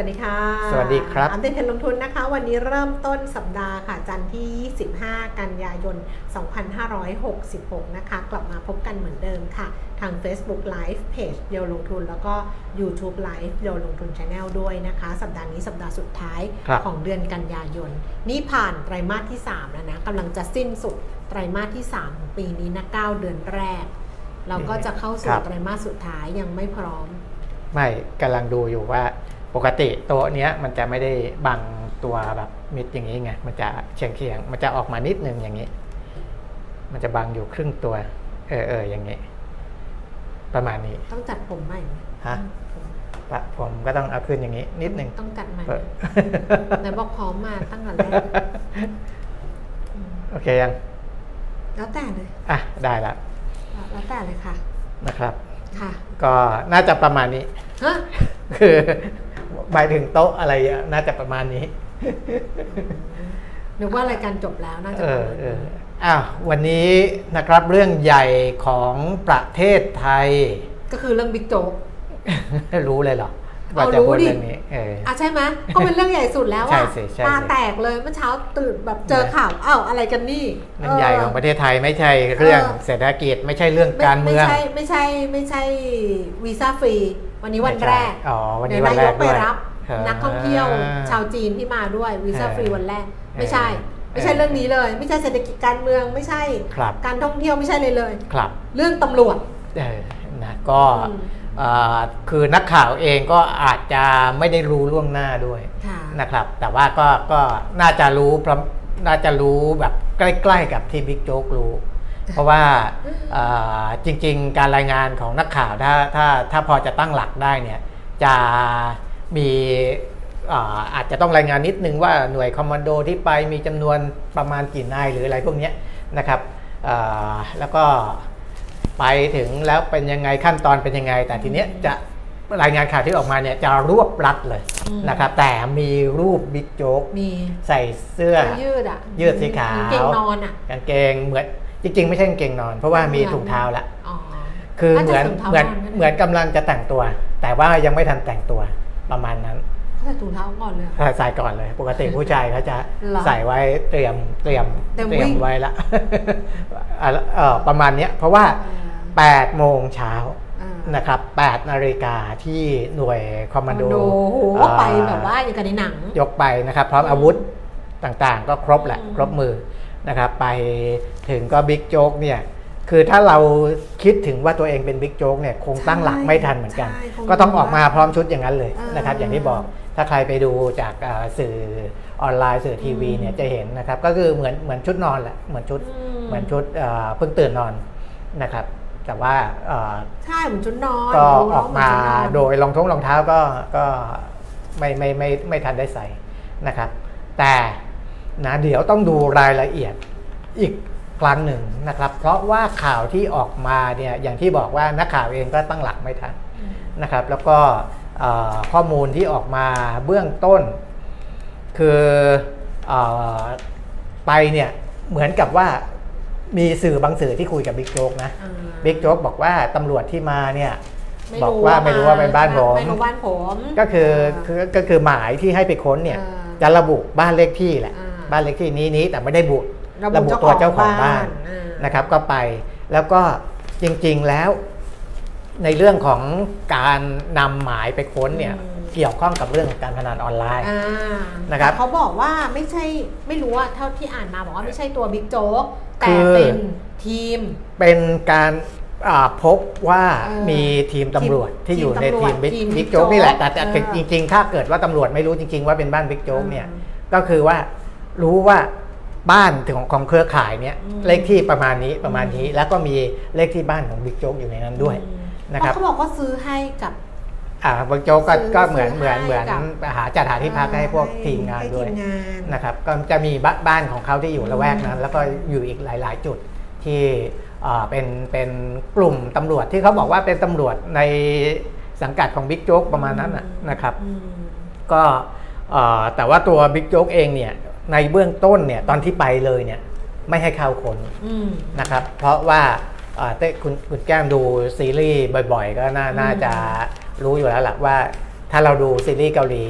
วัสดีค่ะ สวัสดีครับ อัปเดตเทรนด์ลงทุนนะคะ วันนี้เริ่มต้นสัปดาห์ค่ะ จันทร์ที่ 25 กันยายน 2566 นะคะ กลับมาพบกันเหมือนเดิมค่ะ ทาง Facebook Live Page เดียวลงทุน แล้วก็ YouTube Live เดียวลงทุน Channel ด้วยนะคะ สัปดาห์นี้สัปดาห์สุดท้ายครับของเดือนกันยายน นี่ผ่านไตรมาสที่ 3 แล้วนะกำลังจะสิ้นสุดไตรมาสที่ 3 ของปีนี้นะ 9 เดือนแรก เราก็จะเข้าสู่ครับไตรมาสสุดท้ายยังไม่พร้อม ไม่กำลังดูอยู่ว่า ปกติโต๊ะเนี้ยมันจะไม่ได้บังตัวแบบมิดอย่างนี้ไง มันจะเฉียงเฉียงๆมันจะออกมานิดนึงอย่างนี้ มันจะบังอยู่ครึ่งตัว เออเอออย่างนี้ ประมาณนี้ ต้องจัดผมใหม่ไหมฮะปะผมก็ต้องเอาขึ้นอย่างนี้ นิดนึง ต้องจัดใหม่เออไหนบอกพร้อมมาตั้งแต่แรก โอเคยัง แล้วแต่เลย อะ ได้ละ แล้วแต่เลยค่ะ นะครับ ค่ะ ก็น่าจะประมาณนี้ฮะคือ หมายถึงโต๊ะอะไรอะน่าจะประมาณนี้หรือว่ารายการจบแล้วน่าจะเอประอมาณเอนี้ออ้าววันนี้นะครับเรื่องใหญ่ของประเทศไทย ก็คือเรื่องบิ๊กโจ๊กรู้เลยเหรอเอาว่าจะพูดรู้ดิเรื่องนี้เอออะใช่ไหมก็เป็นเรื่องใหญ่สุดแล้วใช่อะสิใช่สิตาแตกเลยเมื่อเช้าตื่นแบบเจอข่าวอ้าวอะไรกันนี่เรื่องใหญ่ของประเทศไทยไม่ใช่เรื่องเศรษฐกิจไม่ใช่เรื่องการเมืองไม่ใช่ไม่ใช่ไม่ใช่วีซ่าฟรี วันนี้วันแรกอ๋อวันนี้เดี๋ยวันแรนายกกไปด้วยรับเออนักท่องเที่ยวชาวจีนที่มาด้วยวีซ่าเออฟรีวันแรก ไม่ใช่เออไม่ใช่เรื่องนี้เลย ไม่ใช่เศรษฐกิจการเมืองไม่ใช่ครับการท่องเที่ยวไม่ใช่เลยเลยครับเรื่องตำรวจเออนะก็อืมเอ่อคือนักข่าวเองก็อาจจะไม่ได้รู้ล่วงหน้าด้วยค่ะนะครับ แต่ว่าก็ก็น่าจะรู้พร้อมน่าจะรู้แบบใกล้ ๆ กับที่บิ๊กโจ๊กรู้ เพราะว่าเอ่อจริงๆ การรายงานของนักข่าวถ้าถ้าถ้าพอจะตั้งหลักได้เนี่ยจะมีเอ่ออาจจะต้องรายงานนิดนึงว่าหน่วยคอมมานโดที่ไปมีจำนวนประมาณกี่นายหรืออะไรพวกเนี้ยนะครับเอ่อแล้วก็ไปถึงแล้วเป็นยังไงขั้นตอนเป็นยังไง แต่ทีเนี้ยจะรายงานข่าวที่ออกมาเนี่ยจะรวบรัดเลยอืมนะครับ แต่มีรูปบิ๊กโจ๊กมีใส่เสื้อเสื้อยืดอะยืดสีขาวกางเกงนอนอะกางเกงเหมือน จริงๆ ไม่ใช่กางเกงนอน เพราะว่ามีถุงเท้าละอ๋อคือเหมือนาจะถุงท้าเหมือนนไหเหมือนกำลังจะแต่งตัว แต่ว่ายังไม่ทันแต่งตัวประมาณนั้นเขาใส่ถุงเท้าก่อนเลยเหรอใส่ก่อนเลย ปกติผู้ชายเขาจะหรอใส่ไว้เตรียมเตรียมเตรียมเตรียมวิ่งไว้ละอะเอ่อประมาณเนี้ยเพราะว่า8โมงเช้าอ่านะครับ8นาฬิกาที่หน่วยคอมมานโดโอ้โหอ่าไปแบบว่าอย่างกับในหนัง ยกไปนะครับ พร้อมอาวุธต่างๆ ก็ครบแหละอืมครบมือ นะครับไปถึงก็บิ๊กโจ๊กเนี่ยคือถ้าเราคิดถึงว่าตัวเองเป็นบิ๊กโจ๊กเนี่ยคงตั้งหลักไม่ทันเหมือนกันใช่คงก็ต้องออกมาพร้อมชุดอย่างนั้นเลยอ่านนะครับอย่างที่บอกถ้าใครไปดูจากเอ่อสื่อออนไลน์สื่อทีวีเนี่ยจะเห็นนะครับก็คือเหมือนเหมือนชุดนอนแหละเหมือนชุดอืมเหมือนชุดเอ่อเพิ่งตื่นนอนนะครับแต่ว่าเอ่อใช่เหมือนชุดนอนก็ดูอแล้วอกเหนมาชุนอนโดยรองท้องรองเท้าก็ก็ไม่ไม่ไม่ไม่ทันได้ใส่นะครับ แต่ นะเดี๋ยวต้องดูรายละเอียดอีกครั้งหนึ่งนะครับ เพราะว่าข่าวที่ออกมาเนี่ยอย่างที่บอกว่านักข่าวเองก็ตั้งหลักไม่ทันนะครับ แล้วก็เอ่อข้อมูลที่ออกมาเบื้องต้น คือเออไปเนี่ยเหมือนกับว่ามีสื่อบางสื่อที่คุยกับบิ๊กโจ๊กนะอ่าบิ๊กโจ๊กบอกว่าตำรวจที่มาเนี่ยไม่บอกว่าไม่รู้ว่าเป็นบ้านผมไม่รู้บ้านผมก็คือคือก็คือหมายที่ให้ไปค้นเนี่ยอ่าจะระบุบ้านเลขที่แหละอ่า บ้านเลขที่นี้นี้แต่ไม่ได้บุระบุตัวเจ้าของบ้านอ่านะครับ ก็ไปแล้วก็จริงๆแล้ว ในเรื่องของการนำหมายไปค้นเนี่ยอืมเกี่ยวข้องกับเรื่องของการพนันออนไลน์อ่านะครับแต่เขาบอกว่าไม่ใช่ไม่รู้ว่าเท่าที่อ่านมาบอกว่าไม่ใช่ตัวบิ๊กโจ๊กคืแต่อเป็นทีม เป็นการอ่าพบว่าเออมีทีมตำรวจทีมที่อยู่ในทีทีมมตำรวจทีมบิ๊กโจ๊กนี่แหละแต่แต่เออจริงๆ ถ้าเกิดว่าตำรวจไม่รู้จริง ๆ ว่าเป็นบ้านบิ๊กโจ๊กเนี่ยอืมก็คือว่า รู้ว่าบ้านของของเครือข่ายเนี่ยอืมเลขที่ประมาณนี้ประมาณนี้ แล้วก็มีเลขที่บ้านของบิ๊กโจ๊กอยู่ในนั้นด้วยอืมนะครับเพาเขาบอกว่าซื้อให้กับอ่าบิ๊กโจ๊กก็ซื้อก็เหมือนซื้อเหมือนให้เหมือนกับหาจัดหาที่พักให้พวกให้ทีมงานให้ด้วยทีมงานนะครับ ก็จะมีบ้าบ้านของเขาที่อยู่ละแวกนั้น แล้วก็อยู่อีกหลาย ๆ จุดที่เอ่อเป็นเป็นกลุ่มตำรวจที่เขาบอกว่าเป็นตำรวจในสังกัดของบิ๊กโจ๊กประมาณนั้นน่ะนะครับอืมก็เอ่อแต่ว่าตัวบิ๊กโจ๊กเองเนี่ย ในเบื้องต้นเนี่ยตอนที่ไปเลยเนี่ยไม่ให้เข้าคนอืมนะครับ เพราะว่าเอ่อเต้คุณคุณแก้มดูซีรีส์บ่อยๆ ก็น่าอืมน่าจะรู้อยู่แล้วแหละว่า ถ้าเราดูซีรีส์เกาหลี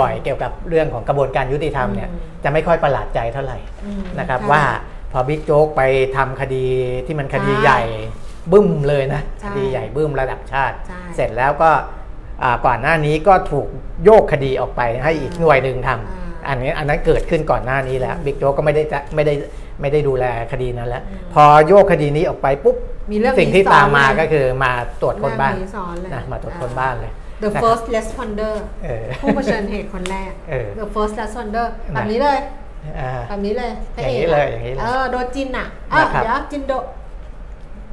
บ่อยๆ เกี่ยวกับเรื่องของกระบวนการยุติธรรมเนี่ยจะไม่ค่อยประหลาดใจเท่าไหร่อืมนะครับใช่ว่าพอบิ๊กโจ๊กไปทำคดีที่มันคดีใช่ใหญ่บึ้มเลยนะใช่คดีใหญ่บึ้มระดับชาติใช่เสร็จแล้วก็อ่าก่อนหน้านี้ก็ถูกโยกคดีออกไปให้อีกหน่วยหนึ่งทำ อ่าอันนี้อันนั้นเกิดขึ้นก่อนหน้านี้แล้วบิ๊กโจ๊กก็ไม่ได้จะไม่ได้ไม่ได้ดูแลคดีนั้นแล้วอืมพอโยกคดีนี้ออกไปปุ๊บมีเรื่องสิ่งที่นี้ซ้อนตามมาเลยก็คือมาตรวจคนบ้านเรื่องนี้ซ้อนเลยนะมาตรวจคนอ่าบ้านเลย The นะครับ first responder เออผู้เผชิญเหตุคนแรกเออ The first responder นะแบบนี้เลยอ่าแบบนี้เลยพระอย่างนี้กะเลยอย่างนี้เลยเออโดนจินอะอะนะครับเดี๋ยวจินโด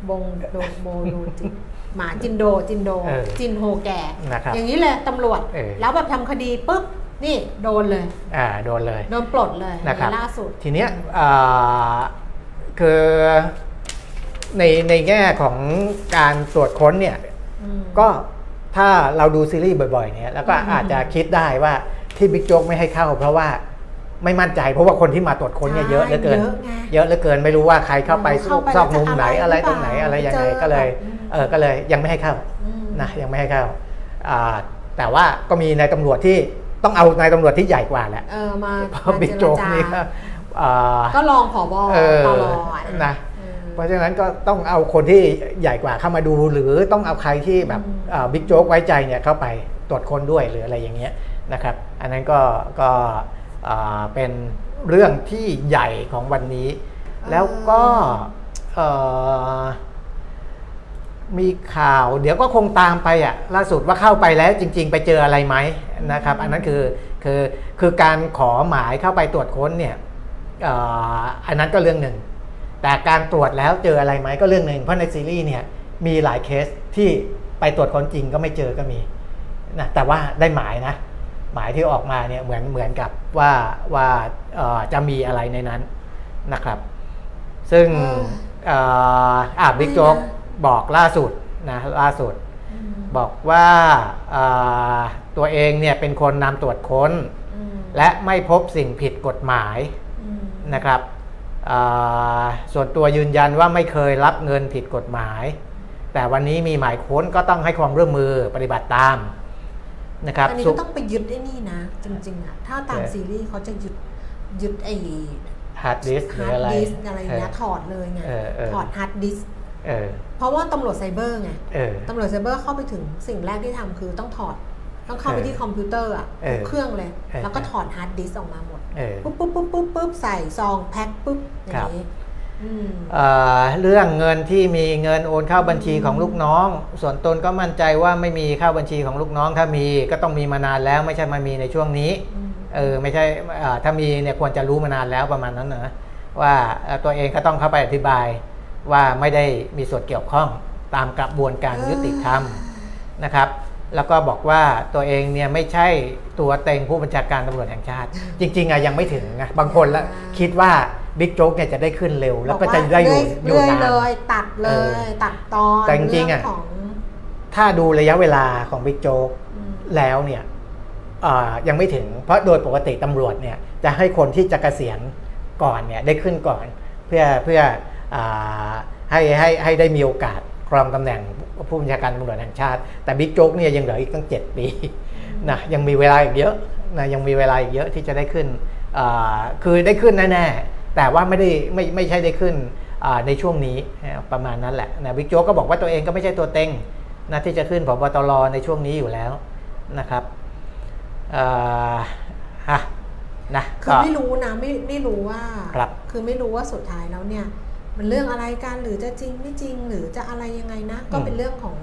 บงโดโบโดจินหมาจินโดจินโดเออจินโฮแกนะครับอย่างนี้เลยตำรวจเออแล้วแบบทำคดีปุ๊บ นี่โดนเลย อ่าโดนเลยโดนปลดเลยนะครับล่าสุด ทีเนี้ยอ่าคือในในแง่ของการตรวจค้นเนี่ยอืมก็ถ้าเราดูซีรีส์บ่อยๆเนี่ยแล้วก็อืมอาจจะคิดได้ว่าที่บิ๊กโจ๊กไม่ให้เข้า เพราะว่าไม่มั่นใจเพราะว่าคนที่มาตรวจค้นเนี่ยเยอะเหลือเกิน เยอะไงเยอะเหลือเกินไม่รู้ว่าใครเข้าไปเข้าไปซอกมุมไหนแล้วจะอะไรอะไรตรงไหนหรือเปล่าอะไรยังไงไปเจอก็เลยแบบอืมเออก็เลยยังไม่ให้เข้าอืมนะยังไม่ให้เข้าอ่าแต่ว่าก็มีนายตำรวจที่ ต้องเอานายตำรวจที่ใหญ่กว่าแหละเออมาเพราะมาบิ๊กเจรโจ๊กจานี่ก็อ่าก็ลองผบเออตลอดนะเพราะฉะนั้นก็ต้องเอาคนที่ใหญ่กว่าเข้ามาดู หรือต้องเอาใครที่แบบอ่าบิ๊กโจ๊กไว้ใจเนี่ยเข้าไปตรวจค้นด้วยหรืออะไรอย่างเงี้ยนะครับ อันนั้นก็ก็อ่าเป็นเรื่องที่ใหญ่ของวันนี้ แล้วก็เอ่อ มีข่าวเดี๋ยวก็คงตามไปอะล่าสุดว่าเข้าไปแล้วจริง ๆ ไปเจออะไรไหมนะครับ อันนั้นคือคือคือการขอหมายเข้าไปตรวจค้นเนี่ยเอ่ออันนั้นก็เรื่องหนึ่ง แต่การตรวจแล้วเจออะไรไหมก็เรื่องหนึ่งเพราะในซีรีส์เนี่ยมีหลายเคสที่ไปตรวจคนจริงก็ไม่เจอก็มีนะแต่ว่าได้หมายนะ หมายที่ออกมาเนี่ยเหมือนเหมือนกับว่าว่าเอ่อจะมีอะไรในนั้นนะครับ ซึ่งเออเอ่ออะบิ๊กโจ๊ก บอกล่าสุดนะล่าสุดอืมบอกว่าเอ่อตัวเองเนี่ยเป็นคนนำตรวจค้นอืมและไม่พบสิ่งผิดกฎหมายอืมนะครับอ่าส่วนตัวยืนยันว่าไม่เคยรับเงินผิดกฎหมาย แต่วันนี้มีหมายค้นก็ต้องให้ความร่วมมือปฏิบัติตามนะครับอันนี้สุก็ต้องไปยึดไอ้นี่นะ จริงๆอะถ้าตามเออซีรีส์เขาจะยึดยึดไอ้ฮาร์ดดิสก์หรือฮาร์ดอะไรดิสก์อะไรเงี้ยถอดเลยไงเออเออถอดฮาร์ดดิสก์ เออเพราะว่าตำรวจไซเบอร์ไงเออตำรวจไซเบอร์เข้าไปถึงสิ่งแรกที่ทำคือต้องถอด ต้องเข้าไปเออที่คอมพิวเตอร์อะเออทุกเครื่องเลยเออแล้วก็ถอดฮาร์ดดิสออกมาหมดเออปุ๊บปุ๊บปุ๊บปุ๊บปุ๊บใส่ซองแพ็คปุ๊บอครัย่าบงนี้อืมเอ่อเรื่องเงินที่มีเงินโอนเข้าบัญชีของลูกน้อง ส่วนตนก็มั่นใจว่าไม่มีเข้าบัญชีของลูกน้อง ถ้ามีก็ต้องมีมานานแล้วไม่ใช่มามีในช่วงนี้อืมเออไม่ใช่เอ่อถ้ามีเนี่ยควรจะรู้มานานแล้วประมาณนั้นนะว่าเอ่อตัวเองก็ต้องเข้าไปอธิบาย ว่าไม่ได้มีส่วนเกี่ยวข้องตามกระบวนการยุติธรรมนะครับ แล้วก็บอกว่าตัวเองเนี่ยไม่ใช่ตัวเต็งผู้บัญชาการตำรวจแห่งชาติ จริงๆอะยังไม่ถึงนะบางคนละคิดว่าบิ๊กโจ๊กเนี่ยจะได้ขึ้นเร็ว แล้วก็จะได้อยู่อยู่เรื่อยนานเลยตัดเลเออยตัดตอนแต่จริงๆอะเของถ้าดูระยะเวลาของบิ๊กโจ๊กอืมแล้วเนี่ยเอ่อยังไม่ถึง เพราะโดยปกติตำรวจเนี่ยจะให้คนที่จะเกษียณก่อนเนี่ยได้ขึ้นก่อน เพื่อเพื่ออา ให้ให้ให้ได้มีโอกาสครองตำแหน่งผู้บัญชาการตำรวจแห่งชาติ แต่บิ๊กโจ๊กเนี่ยยังเหลืออีกตั้ง 7 ปีนะยังมีเวลาอีกเยอะนะยังมีเวลาอีกเยอะที่จะได้ขึ้นอ่าคือได้ขึ้นแน่ๆแต่ว่าไม่ได้ไม่ไม่ใช่ได้ขึ้นอ่าในช่วงนี้นะประมาณนั้นแหละนะบิ๊กโจ๊กก็บอกว่าตัวเองก็ไม่ใช่ตัวเต็งนะที่จะขึ้นผบตรในช่วงนี้อยู่แล้วนะครับเอ่อฮะนะคือก็ไม่รู้นะไม่ไม่รู้ว่าครับคือไม่รู้ว่าสุดท้ายแล้วเนี่ย มันเรื่องอะไรกันหรือจะจริงไม่จริงหรือจะอะไรยังไงนะ ก็เป็นเรื่องของ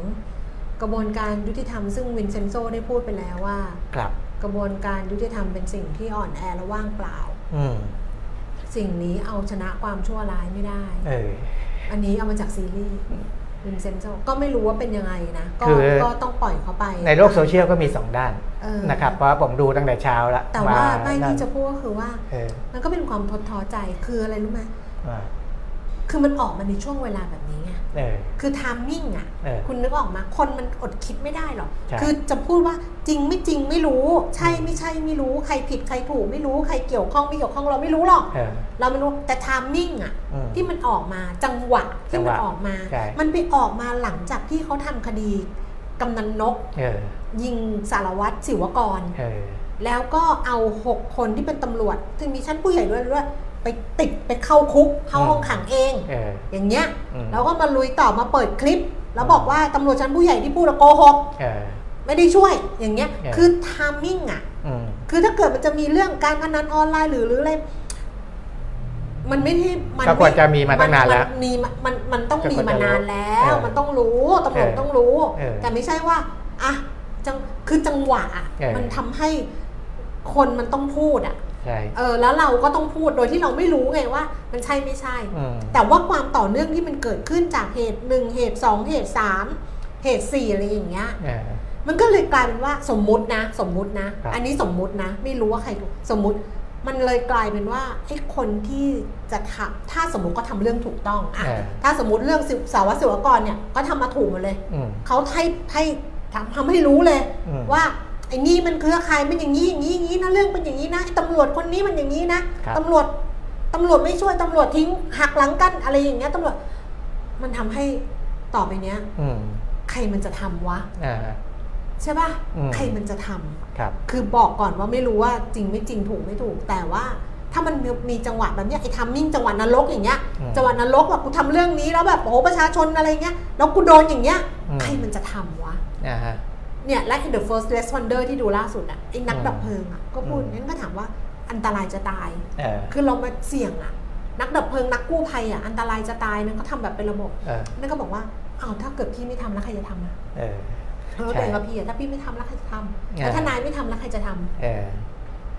กระบวนการยุติธรรมซึ่งวินเซนโซได้พูดไปแล้วว่า ครับ กระบวนการยุติธรรมเป็นสิ่งที่อ่อนแอและว่างเปล่า อืมสิ่งนี้เอาชนะความชั่วร้ายไม่ได้ เออ อันนี้เอามาจากซีรีส์วินเซนโซก็ไม่รู้ว่าเป็นยังไงนะก็คือ ก็ต้องปล่อยเขาไปในโลกโซเชียลก็มีสองด้านเออนะครับ เพราะว่าผมดูตั้งแต่เช้าแล้วแต่ว่าไม่นั่นที่จะพูดก็คือว่า เออมันก็เป็นความทดท้อใจคืออะไรรู้ไหม อ่า คือมันออกมาในช่วงเวลาแบบนี้ไงเออ คือทามมิ่งอะ เออคุณนึกออกมาคนมันอดคิดไม่ได้หรอก ใช่ คือจะพูดว่าจริงไม่จริงไม่รู้ ใช่ไม่ใช่ไม่รู้ ใครผิดใครถูกไม่รู้ ใครเกี่ยวข้องไม่เกี่ยวข้องเราไม่รู้หรอก เออ เราไม่รู้ แต่ timing อะ อืมที่มันออกมาจังหวะที่มันจังหวะออกมา ใช่ มันไปออกมาหลังจากที่เขาทำคดีกำนันนก เออยิงสารวัตรศิวกร เออ แล้วก็เอาหกคนที่เป็นตำรวจซึ่งมีชั้นผู้ใหญ่ด้วยด้วย ไปติดไปเข้าคุกเข้าห้องขังเองเอออย่างเงี้ยอืมแล้วก็มาลุยต่อมาเปิดคลิป แล้วบอกว่าตำรวจชั้นผู้ใหญ่ที่พูดอะโกหกเออไม่ได้ช่วยอย่างเงี้ยเออคือทามมิ่งอะอืมคือถ้าเกิดมันจะมีเรื่องการพนันออนไลน์หรือหรืออะไรมันไม่ได้มันก็ควรจะมีมาตั้งนานแล้วมัมีมันมันมันต้องก็มีควรจะมานานแล้วเออมันต้องรู้ตำรวจเออต้องรู้เออแต่ไม่ใช่ว่าอะจังคือจังหวะอะเออมันทำให้คนมันต้องพูดอะ ใช่เออแล้วเราก็ต้องพูดโดยที่เราไม่รู้ไงว่า มันใช่ไม่ใช่อืมแต่ว่าความต่อเนื่องที่มันเกิดขึ้นจากเหตุหนึ่งเหตุสองเหตุสามเหตุสี่อะไรอย่างเงี้ยเออมันก็เลยกลายเป็นว่าสมมุตินะ สมมุตินะครับอันนี้สมมุตินะ ไม่รู้ว่าใครถูกสมมุติมันเลยกลายเป็นว่าไอ้คนที่จะทำถ้าสมมุติก็ทำเรื่องถูกต้องอะเออถ้าสมมุติเรื่องสิสาวศิวกรเนี่ยก็ทำมาถูกหมดเลยอืมเขาให้ให้ทำทำให้รู้เลยอืมว่าไอ้นี่มันเครือข่ายมันอย่างนี้อย่างนี้อย่างนี้นะเรื่องเป็นอย่างนี้นะไอ้ตำรวจคนนี้มันอย่างนี้นะครับตำรวจตำรวจไม่ช่วยตำรวจทิ้งหักหลังกันอะไรอย่างเงี้ยตำรวจ มันทำให้ต่อไปเนี้ยอืมใครมันจะทำวะอ่าใช่ป่ะอืมใครมันจะทำครับ คือบอกก่อนว่าไม่รู้ว่าจริงไม่จริงถูกไม่ถูก แต่ว่าถ้ามันมีมีจังหวะแบบเนี้ยไอ้ทัมมิ่งจังหวะนรกอย่างเงี้ยอืมจังหวะนรกแบบกูทำเรื่องนี้แล้วแบบโอ้โหประชาชนอะไรเงี้ยแล้วกูโดนอย่างเงี้ยอืมใครมันจะทำวะอ่าฮะ เนี่ยและ The First Responder ที่ดูล่าสุดอะไอ้นักอืมดับเพลิงอะก็พูดอืมงั้นก็ถามว่าอันตรายจะตายเออคือเรามาเสี่ยงอะ นักดับเพลิงนักกู้ภัยอะอันตรายจะตายนั่นก็ทำแบบเป็นระบบเออนั่นก็บอกว่าอ้าวถ้าเกิดพี่ไม่ทำแล้วใครจะทำอะเออเออใช่ตัวเองกับพี่อะถ้าพี่ไม่ทำแล้วใครจะทำแล้วอ่าถ้านายไม่ทำแล้วใครจะทำเออ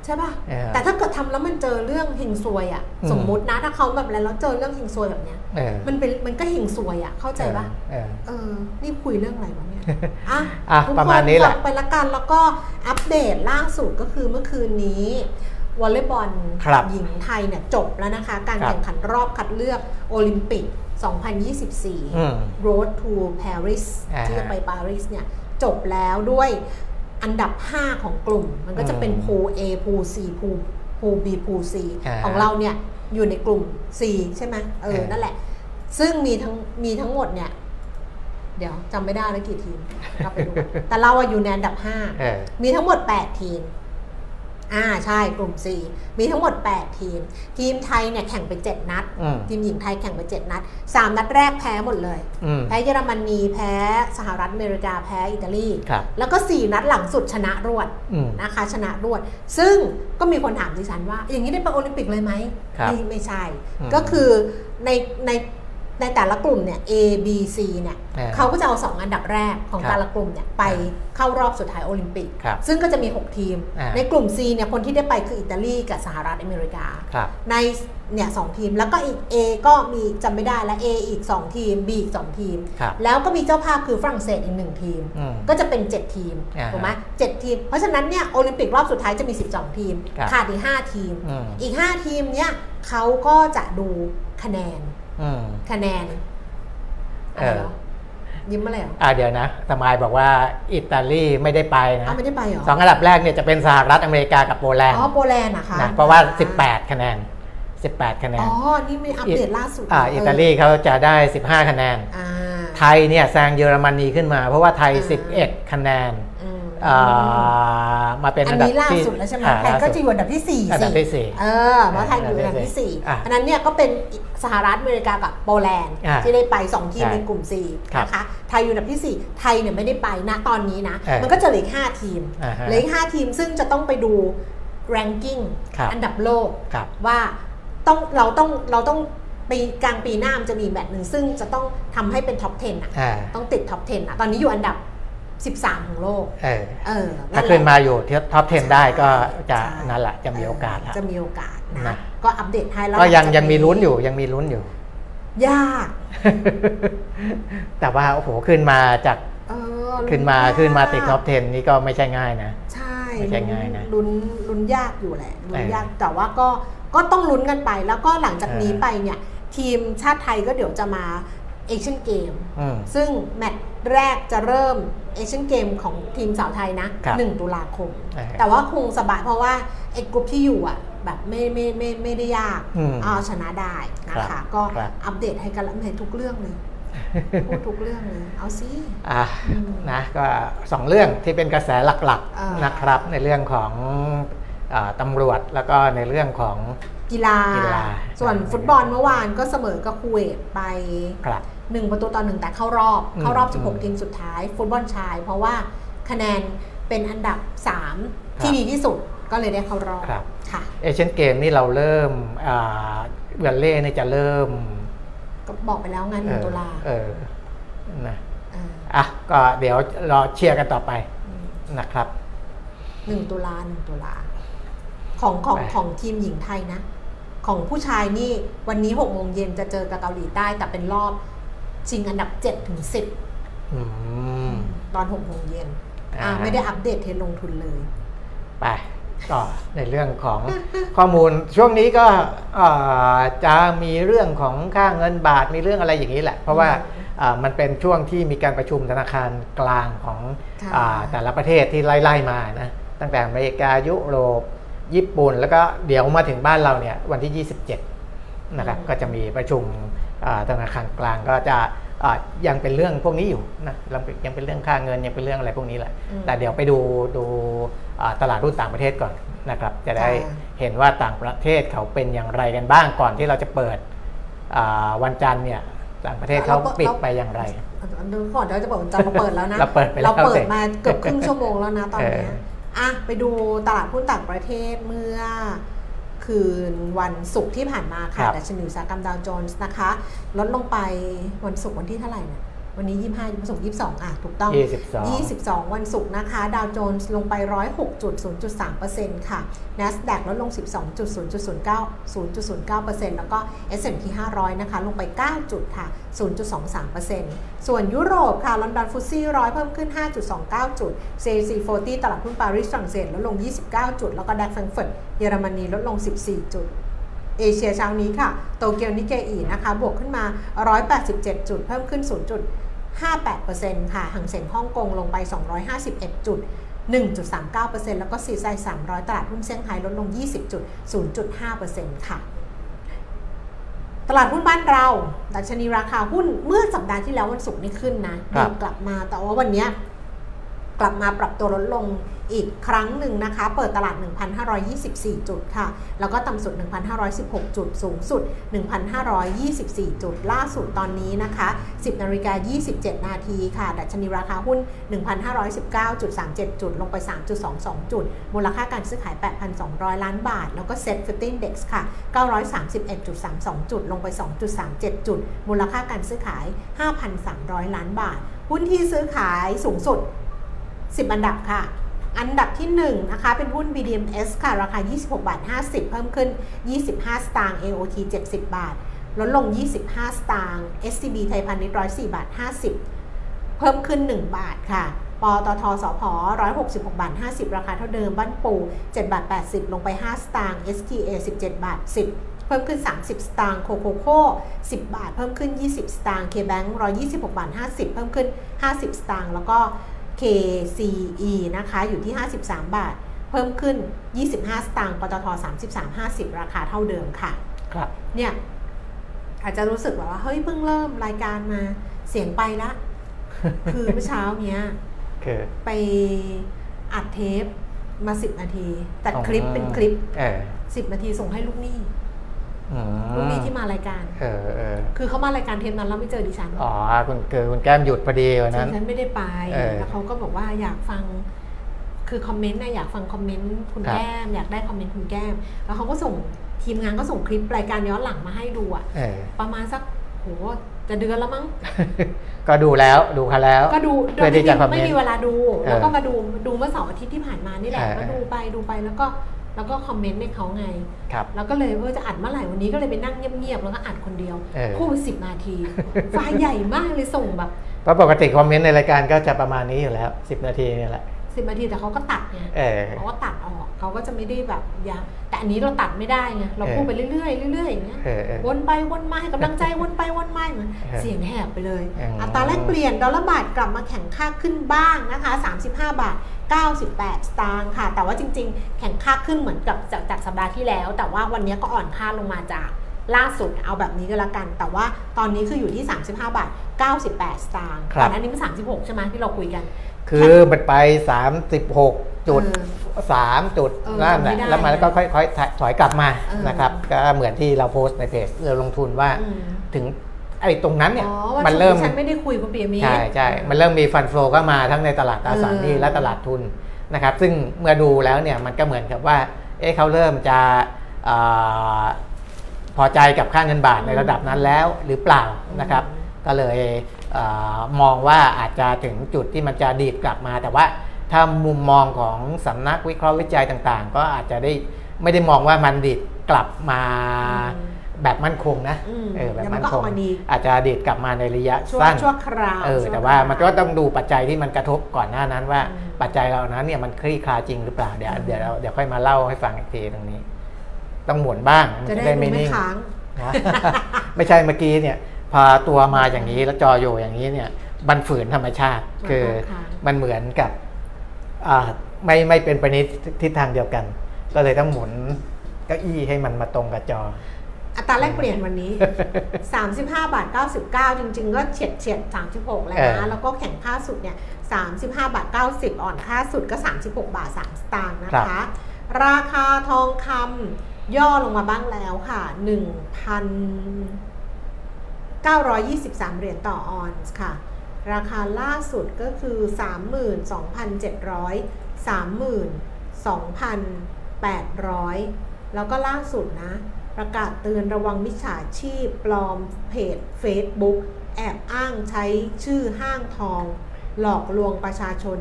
ใช่ป่ะเออแต่ถ้าเกิดทำแล้วมันเจอเรื่องเฮงซวยอะอืมสมมุตินะถ้าเขาแบบอะไรแล้วเจอเรื่องเฮงซวยแบบเนี้ยเออมันเป็นมันก็เฮงซวยอะ เข้าใจป่ะเออเออ นี่คุยเรื่องอะไรวะเนี่ย อะอะทุกประมาณนี้แหละฟังไปละกันแล้วก็อัปเดตล่าสุดก็คือเมื่อคืนนี้วอลเลย์บอลครับหญิงไทยเนี่ยจบแล้วนะคะ การครับแข่งขันรอบคัดเลือกโอลิมปิกอืม2024 Road to Paris อ่าฮะที่จะไปปารีสเนี่ยจบแล้วด้วย อันดับ 5 ของกลุ่ม มันก็จะเป็นอืมพู A พู C พูพู B พู C อ่าของเราเนี่ยอยู่ในกลุ่ม C ใช่ไหมเออเออนั่นแหละ ซึ่งมีทั้งมีทั้งหมดเนี่ย เดี๋ยวจำไม่ได้แล้วกี่ทีมกลับไปดูก่อนแต่เราอะอยู่ในอันดับเออ5มีทั้งหมด 8 ทีม อ่าใช่กลุ่ม4มีทั้งหมด 8 ทีม ทีมไทยเนี่ยแข่งไป 7 นัด อืม ทีมหญิงไทยแข่งไป 7 นัด 3 นัดแรกแพ้หมดเลย อืม แพ้เยอรมนีแพ้สหรัฐอเมริกาแพ้อิตาลี ครับ แล้วก็ 4 นัดหลังสุดชนะรวดอืม นะคะชนะรวด ซึ่งก็มีคนถามดิฉันว่า อย่างนี้ได้ไปโอลิมปิกเลยไหมครับไม่ไม่ใช่ อืม ก็คือในใน ในแต่ละกลุ่มเนี่ย A B C เนี่ยอ่าเขาก็จะเอา 2 อันดับแรกของครับแต่ละกลุ่มเนี่ยไปเข้ารอบสุดท้ายโอลิมปิกครับซึ่งก็จะมี 6 ทีมอ่าในกลุ่ม C เนี่ยคนที่ได้ไปคืออิตาลีกับสหรัฐอเมริกาครับในเนี่ยสองทีม แล้วก็อีก A ก็มีจำไม่ได้แล้ว A อีก 2 ทีม B อีก 2 ทีมครับแล้วก็มีเจ้าภาพคือฝรั่งเศสอีก 1 ทีมอืมก็จะเป็น 7 ทีมอ่าฮะถูกไหมเจ็ดทีม เพราะฉะนั้นเนี่ยโอลิมปิกรอบสุดท้ายจะมี 12 ทีมครับขาดอีก 5 ทีมอืมอีก 5 ทีมเนี่ยเขาก็จะดูคะแนนอืม คะแนนอะไรเหรอยิ้มอะไรเหรออ่าเดี๋ยวนะสมายบอกว่าอิตาลีไม่ได้ไปนะอ้าวไม่ได้ไปเหรอสองอันดับแรกเนี่ยจะเป็นสหรัฐอเมริกากับโปแลนด์อ๋อโปแลนด์นะคะนะเพราะว่า 18 คะแนน 18 คะแนอ๋นอนี่มีอัปเดตล่าสุดอ่าอิตาลีเขาจะได้ 15 คะแนนอ่าไทยเนี่ยแซงเยอรมนีขึ้นมา เพราะว่าไทยอ่า11 คะแนนอื มอ่ามาเป็นอัอันนดับนี้ล่าที่สุดแล้วใช่ไหมอ่าไทยล่าก็สุดจะอยู่อันดับที่สี่อันดับสิที่สี่เออเพราะไทยอยู่อันดับที่สี่อะอันนั้นเนี่ยก็เป็นสหรัฐอเมริกากับโปแลนด์อะที่ได้ไปสองทีมใช่ในกลุ่ม C ครับนะคะไทยอยู่อันดับที่สี่ไทยเนี่ยไม่ได้ไปนะตอนนี้นะเออมันก็จะเหลืออีกห้าทีมอ่าฮะเหลืออีกห้าทีมซึ่งจะต้องไปดู ranking ครับอันดับโลกครับว่าต้องเราต้องเราต้องปีกลางปีหน้ามันจะมีแมตช์หนึ่งซึ่งจะต้องทำให้เป็นท็อป 10 อะอ่าต้องติดท็อป 10 อะ ตอนนี้อยู่อันดับ 13 ของโลก เออเออถ้าแรงก์ขึ้นมาอยู่ที่ท็อป 10 ได้ก็จะใช่นั่นแหละจะมีโอกาสละจะมีโอกาสนะนะก็อัปเดตให้แล้วก็ยังหลัจากยังมีลุ้นอยู่ยังมีลุ้นอยู่ ยาก แต่ว่าโอ้โหขึ้นมาจากเออขึ้นมาลุ้ยกขึ้นมาติดท็อป 10 นี่ก็ไม่ใช่ง่ายนะ ใช่ไม่ใช่ง่ายนะลุ้นลุ้นยากอยู่แหละลุ้นเออยากแต่ว่าก็ก็ต้องลุ้นกันไป แล้วก็หลังจากนี้เออไปเนี่ย ทีมชาติไทยก็เดี๋ยวจะมา เอเชียนเกมอืมซึ่งแมตช์แรกจะเริ่มเอเชียนเกมของทีมสาวไทยนะครับ1ตุลาคมเออแต่ว่าคงสบายเพราะว่าไอ้กลุ่มที่อยู่อะแบบไม่ไม่ไม่ไม่ได้ยากอืมเอาชนะได้นะครัคะบก็ครับอัปเดตให้กันแล้วให้ทุกเรื่องเลยพูดทุกเรื่องเลยเอาสิอะอืมนะก็สองเรื่องที่เป็นกระแสหลักอ่าๆนะครับ ในเรื่องของอาตำรวจแล้วก็ในเรื่องของกีฬากีฬา ส่วนฟุตบอลเมื่อวานก็เสมอกับคูเวตไปครับ หนึ่งประตูต่อหนึ่งแต่เข้ารอบอืมเข้ารอบอืม16 ทีมสุดท้าย ฟุตบอลชาย เพราะว่าคะแนนเป็นอันดับ 3 ที่ครับดีที่สุดก็เลยได้เข้ารอบครับค่ะเอเชียนเกมนี่เราเริ่มอ่าเวลเล่เนี่ยจะเริ่ม ก็บอกไปแล้วงานหนึ่งตุลาเออนะเอออะก็เดี๋ยวรอเชียร์กันต่อไปนะครับหนึ่งตุลาหนึ่งตุลาของของไปของทีมหญิงไทยนะ ของผู้ชายนี่วันนี้6โมงเย็นจะเจอกับเกาหลีใต้แต่เป็นรอบ ชิงอันดับ7ถึง10อืมตอน6โมงเย็นอ่าอ่าไม่ได้อัปเดตเทรนด์ลงทุนเลย ไปก็ในเรื่องของข้อมูลช่วงนี้ก็เอ่อจะมีเรื่องของค่าเงินบาทมีเรื่องอะไรอย่างนี้แหละ เพราะว่าอืมอ่ามันเป็นช่วงที่มีการประชุมธนาคารกลางของค่ะอ่าแต่ละประเทศที่ไล่ๆมานะตั้งแต่อเมริกายุโรปญี่ปุ่น แล้วก็เดี๋ยวมาถึงบ้านเราเนี่ยวันที่ 27นะครับก็จะมีประชุมอ่า ธนาคารกลางก็จะอ่ายังเป็นเรื่องพวกนี้อยู่นะยังเป็นยังเป็นเรื่องค่าเงินยังเป็นเรื่องอะไรพวกนี้แหละอืมแต่เดี๋ยวไปดูดูอ่าตลาดหุ้นต่างประเทศก่อนนะครับ จะได้ค่ะเห็นว่าต่างประเทศเขาเป็นอย่างไรกันบ้างก่อนที่เราจะเปิดอ่าวันจันทร์เนี่ยต่างประเทศเขาปิดไปอย่างไรดูก่อนเดี๋ยวจะบอกจะมาเปิดแล้วนะเราเปิดไปแล้วเราเปิสิดมาเกือบครึ่งชั่วโมงแล้วนะตอนเนี้ยเอออะไปดูตลาดหุ้นต่างประเทศเมื่อ คืนวันศุกร์ที่ผ่านมาค่ะครับดัชนีอุตสาหกรรมดาวโจนส์นะคะ ลดลงไปวันศุกร์วันที่เศุกร์วันที่เท่าไหร่เนี่ย วันนี้ 25วันศุกร์22 อะ ถูกต้อง22 22 วันศุกร์นะคะ ดาวโจนส์ลงไป 106.0.3%ค่ะ NASDAQ ลดลง 12.0.09 0.09%แล้วก็ S&P 500 นะคะ ลงไป 9 จุดค่ะ 0.23%ส่วนยุโรปค่ะ ลอนดอนฟุตซี่ร้อยเพิ่มขึ้น 5.29 จุด CAC 40 ตลาดหุ้นปารีสฝรั่งเศสลดลง 29 จุด แล้วก็ DAX แฟรงก์เฟิร์ตเยอรมนีลดลง 14 จุดเอเชียเช้านี้ค่ะ โตเกียวนิกเกอินะคะ บวกขึ้นมา 187 จุด เพิ่มขึ้น 0.58%ค่ะฮั่งเส็งฮ่องกงลงไป 251 จุด 1.39%แล้วก็ CSI 300 ตลาดหุ้นเซี่ยงไฮ้ลดลง 20จุด0.5%ค่ะ ตลาดหุ้นบ้านเรา ดัชนีราคาหุ้นเมื่อสัปดาห์ที่แล้ววันศุกร์นี่ขึ้นนะครับดีกลับมาแต่ว่าวันเนี้ยกลับมาปรับตัวลดลง อีกครั้งหนึ่งนะคะ เปิดตลาด 1,524 จุดค่ะ แล้วก็ต่ำสุด 1,516 จุด สูงสุด 1,524 จุด ล่าสุดตอนนี้นะคะ 10นาฬิกา27 นาทีค่ะ ดัชนีราคาหุ้น 1,519.37 จุด ลงไป 3.22 จุด มูลค่าการซื้อขาย 8,200 ล้านบาท แล้วก็ Set 50 Index ค่ะ 931.32 จุด ลงไป 2.37 จุด มูลค่าการซื้อขาย 5,300 ล้านบาท หุ้นที่ซื้อขายสูงสุด 10 อันดับค่ะ อันดับที่1นะคะเป็นหุ้น BDMs ค่ะ ราคา 26 บาท 50 เพิ่มขึ้น 25 สตางค์ AOT 70 บาท ลดลง 25 สตางค์ SCB ไทยพาณิชย์104 บาท 50 เพิ่มขึ้น 1 บาทค่ะปตทสพ166 บาท 50 ราคาเท่าเดิม บ้านปู7บาท 80 ลงไป 5 สตางค์ STA 17 บาท 10 เพิ่มขึ้น 30 สตางค์ โคโคโค่10 บาท เพิ่มขึ้น 20 สตางค์ KBank 126 บาท 50 เพิ่มขึ้น 50 สตางค์ แล้วก็ KCE นะคะอยู่ที่ 53 บาท เพิ่มขึ้น 25 สตางค์ปตท33 50 ราคาเท่าเดิมค่ะ ครับ เนี่ย อาจจะรู้สึกแบบว่า เฮ้ยเพิ่งเริ่มรายการมาเสียงไปละ คือเมื่อเช้าเนี้ยคือไปอัดเทปมา 10 นาที ตัดคลิปเป็นคลิปเออ10 นาทีส่งให้ลูกหนี้ อืมลูกหนี้ที่มารายการ เออเออคือเขามารายการเทปนั้นแล้วไม่เจอดิฉัน อ๋อคุณคือคุณแก้มหยุดพอดีวันนั้นดิฉันไม่ได้ไปเออแล้วเขาก็บอกว่าอยากฟัง คือคอมเมนต์นะอยากฟังคอมเมนต์คุณครับแก้ม อยากได้คอมเมนต์คุณแก้ม แล้วเขาก็ส่งทีมงานก็ส่งคลิปรายการย้อนหลังมาให้ดูอะเออประมาณสักโหจะเดือนแล้วมั้ง ก็ดูแล้วดูเขาแล้ว ก็ดูเพื่อที่จะคอมเมนต์ไม่มีเวลาดูเออแล้วก็มาดูดูเมื่อเสาร์อาทิตย์ที่ผ่านมานี่แหละเออก็ดูไปดูไปแล้วก็ แล้วก็คอมเมนต์ให้เขาไง ครับแล้วก็เลยว่าจะอัดเมื่อไหร่วันนี้ก็เลยไปนั่งเงียบๆแล้วก็อัดคนเดียวเออ พูดสิบนาทีไฟล์ใหญ่มากเลยส่งแบบเพราะปกติคอมเมนต์ในรายการก็จะประมาณนี้อยู่แล้ว 10 นาทีเนี่ยแหละ สิบนาทีแต่เขาก็ตัดไงเออ เขาก็ตัดออกเขาก็จะไม่ได้แบบยาวแต่อันนี้เราตัดไม่ได้ไงเราเออพูดไปเรื่อยๆเรื่อยๆอย่างเงี้ย เออเออ วนไปวนมาให้กำลังใจ วนไปวนมาเหมือนเออเสียงแหบไปเลย อืม อัตราแลกเปลี่ยนดอลลาร์บาทกลับมาแข็งค่าขึ้นบ้างนะคะ 35 บาท 98 สตางค์ค่ะ แต่ว่าจริง ๆ แข็งค่าขึ้นเหมือนกับจากจากสัปดาห์ที่แล้ว แต่ว่าวันนี้ก็อ่อนค่าลงมาจากล่าสุดเอาแบบนี้ก็แล้วกัน แต่ว่าตอนนี้คืออยู่ที่ 35 บาท 98 สตางค์ครับก่อนหน้านี้มัน36 ใช่ไหมที่เราคุยกัน คือมันไป 36จุดเอ3จุดเออนั่นแหละจำไม่ได้แล้วมันก็ค่อยๆถอยกลับมาเออนะครับก็เหมือนที่เราโพสต์ในเพจเราลงทุนว่าอืมถึงไอ้ตรงนั้นเนี่ยอ๋อว่ามันเริ่มฉันไม่ได้คุยกับเปียมีใช่ใช่มันเริ่มมีฟันโฟก็มาทั้งในตลาดตราสารหนี้เออและตลาดทุนนะครับ ซึ่งเมื่อดูแล้วเนี่ยมันก็เหมือนกับว่า เอ๊ะเขาเริ่มจะเออพอใจกับค่าเงินบาทในระดับนั้นแล้วหรือเปล่านะครับ ก็เลยเออมองว่าอาจจะถึงจุดที่มันจะดีดกลับมา แต่ว่าถ้ามุมมองของสำนักวิเคราะห์วิจัยต่าง ๆ ก็อาจจะได้ไม่ได้มองว่ามันดีดกลับมาอืม แบบมั่นคงนะอืมเออแบบเดี๋ยวมัมั่นนก็คอองกมาดีอาจจะดีดกลับมาในระยะช่วงสั้นชั่วคราวเออชั่แต่ว่ามันก็ครต้องดูปัจจัยที่มันกระทบก่อนหน้านั้นว่าอืมปัจจัยเหล่านั้นเนี่ยมันคลี่คลายจริงหรือเปล่าเดี๋ยวอืมเดี๋ยวเราเดี๋ยวค่อยมาเล่าให้ฟังอีกทีตรงนี้ ต้องหมุนบ้างมันจะจะได้ได้ไม่ไม่นิ่งค้างนะไม่ใช่เมื่อกี้เนี่ยพอตัวมาอย่างนี้แล้วจออยู่อย่างนี้เนี่ยบันฝืนธรรมชาติมันคือก็ค้างมันเหมือนกับอ่าไม่ไม่เป็นไปในทิศทางเดียวกัน ก็เลยต้องหมุนเก้าอี้ให้มันมาตรงกับจอ อัตราแลกเปลี่ยนวันนี้ 35 บาท 99 จริง ๆ ก็เฉียดเฉียด36 แล้วเอนะอแล้วก็แข่งค่าสุดเนี่ย35 บาท 90 อ่อนค่าสุดก็ 36 บาท 3 สตางค์นะครัคะบราคาทองคำย่อลงมาบ้างแล้วค่ะ 1,923 เหรียญต่อออนซ์ค่ะ ราคาล่าสุดก็คือ 32,700 32,800 แล้วก็ล่าสุดนะ ประกาศเตือนระวังมิจฉาชีพปลอมเพจ Facebook แอบอ้างใช้ชื่อห้างทอง หลอกลวงประชาชน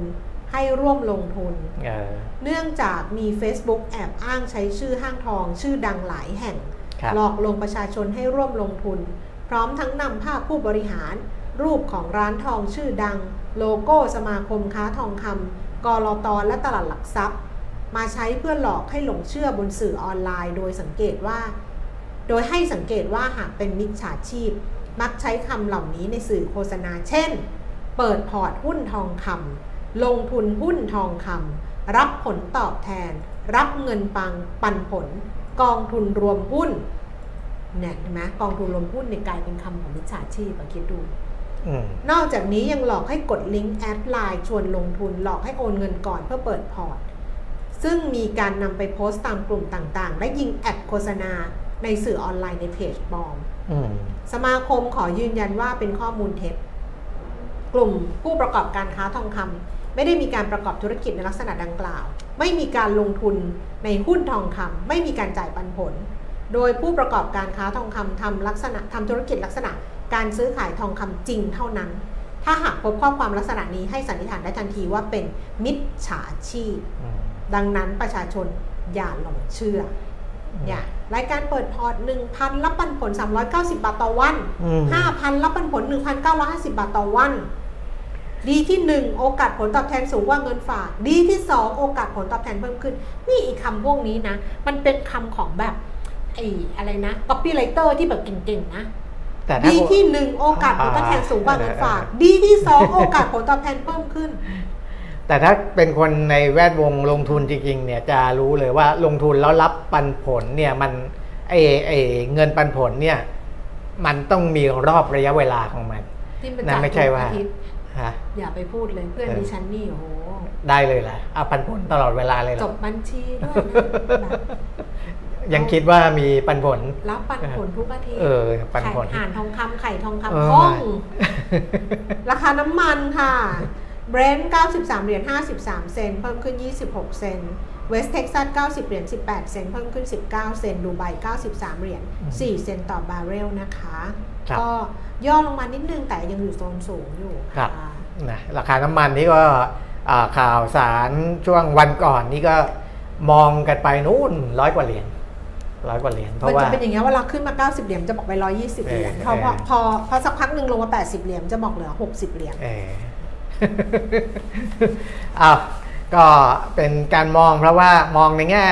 ให้ร่วมลงทุนเออเนื่องจากมี Facebook แอบอ้างใช้ชื่อห้างทอง ชื่อดังหลายแห่งครับหลอกลวงประชาชนให้ร่วมลงทุน พร้อมทั้งนำภาพผู้บริหาร รูปของร้านทองชื่อดัง โลโก้สมาคมค้าทองคำกรอตและตลาดหลักทรัพย์ มาใช้เพื่อหลอกให้หลงเชื่อบนสื่อออนไลน์ โดยสังเกตว่า โดยให้สังเกตว่าหากเป็นมิจฉาชีพ มักใช้คำเหล่านี้ในสื่อโฆษณา เช่น เปิดพอร์ตหุ้นทองคำลงทุนหุ้นทองคำรับผลตอบแทน รับเงินปังปันผล กองทุนรวมหุ้นเนี่ยเห็นไหมกองทุนรวมหุ้นเนี่ยกลายเป็นคำของมิจฉาชีพอะคิดดูอืมนอกจากนี้ยังหลอกให้กดลิงก์แอดไลน์ชวนลงทุนหลอกให้โอนเงินก่อนเพื่อเปิดพอร์ต ซึ่งมีการนำไปโพสต์ตามกลุ่มต่างๆ และยิงแอดโฆษณา ในสื่อออนไลน์ในเพจปลอมอืมสมาคมขอยืนยันว่าเป็นข้อมูลเท็จ กลุ่มผู้ประกอบการค้าทองคำไม่ได้มีการประกอบธุรกิจในลักษณะดังกล่าว ไม่มีการลงทุนในหุ้นทองคำไม่มีการจ่ายปันผล โดยผู้ประกอบการค้าทองคำทำลักษณะทำธุรกิจลักษณะ การซื้อขายทองคำจริงเท่านั้น ถ้าหากพบข้อความลักษณะนี้ให้สันนิษฐานได้ทันทีว่าเป็นมิจฉาชีพอืมดังนั้นประชาชนอย่าหลงเชื่อ อมอย่ารายการเปิดพอร์ต 1,000 รับปันผล 390 บาทต่อวันอืม5,000 รับปันผล 1,950 บาทต่อวัน ดีที่ 1 โอกาสผลตอบแทนสูงกว่าเงินฝาก ดีที่ 2 โอกาสผลตอบแทนเพิ่มขึ้น นี่อีกคำพวกนี้นะ มันเป็นคำของแบบไอ้อะไรนะ copywriter ที่แบบเก่งๆนะแต่ถ้าดีที่ 1 โอกาสผลตอบแทนสูงกว่าเงินฝาก ดีที่ 2 โอกาสผลตอบแทนเพิ่มขึ้น แต่ถ้าเป็นคนในแวดวงลงทุนจริงๆเนี่ยจะรู้เลยว่าลงทุนแล้วรับปันผลเนี่ยมันไอไอเงินปันผลเนี่ยมันต้องมีรอบระยะเวลาของมันที่มันนั่จ่านยไม่ใช่ว่าทุกอาทิตย์ฮะอย่าไปพูดเลยเพื่อนเออดิฉันนี่โอ้โหได้เลยแหละเอาปันผลตลอดเวลาเลยเหรจอบบัญชีด้วยนะแบบยังคิดว่ามีปันผล รับปันผลทุกอาทิตย์เออปันผลไข่ห่านทองคำไข่ทองเออคำคล่อง ราคาน้ำมันค่ะ เบรนท์93 เหรียญ 53 เซนต์เพิ่มขึ้น 26 เซนต์เวสเท็กซัส 90 เหรียญ 18 เซนต์เพิ่มขึ้น 19 เซนต์ดูไบ 93 เหรียญ 4 เซนต์ต่อบาร์เรลนะคะครับก็ย่อลงมานิดนึงแต่ยังอยู่โซนสูงอยู่ครับค่ะนะราคาน้ำมันนี่ก็อ่าข่าวสารช่วงวันก่อนนี่ก็มองกันไปนู่นร้อยกว่าเหรียญร้อยกว่าเหรียญเพราะว่ามันจะเป็นอย่างเงี้ยเวลาขึ้นมา 90 เหรียญจะบอกไป 120 เหรียญเออพอพอเออพอพอสักพักหนึ่งลงมา 80 เหรียญจะบอกเหลือ 60 เหรียญเอ้าวก็เป็นการมองเพราะว่ามองในแง่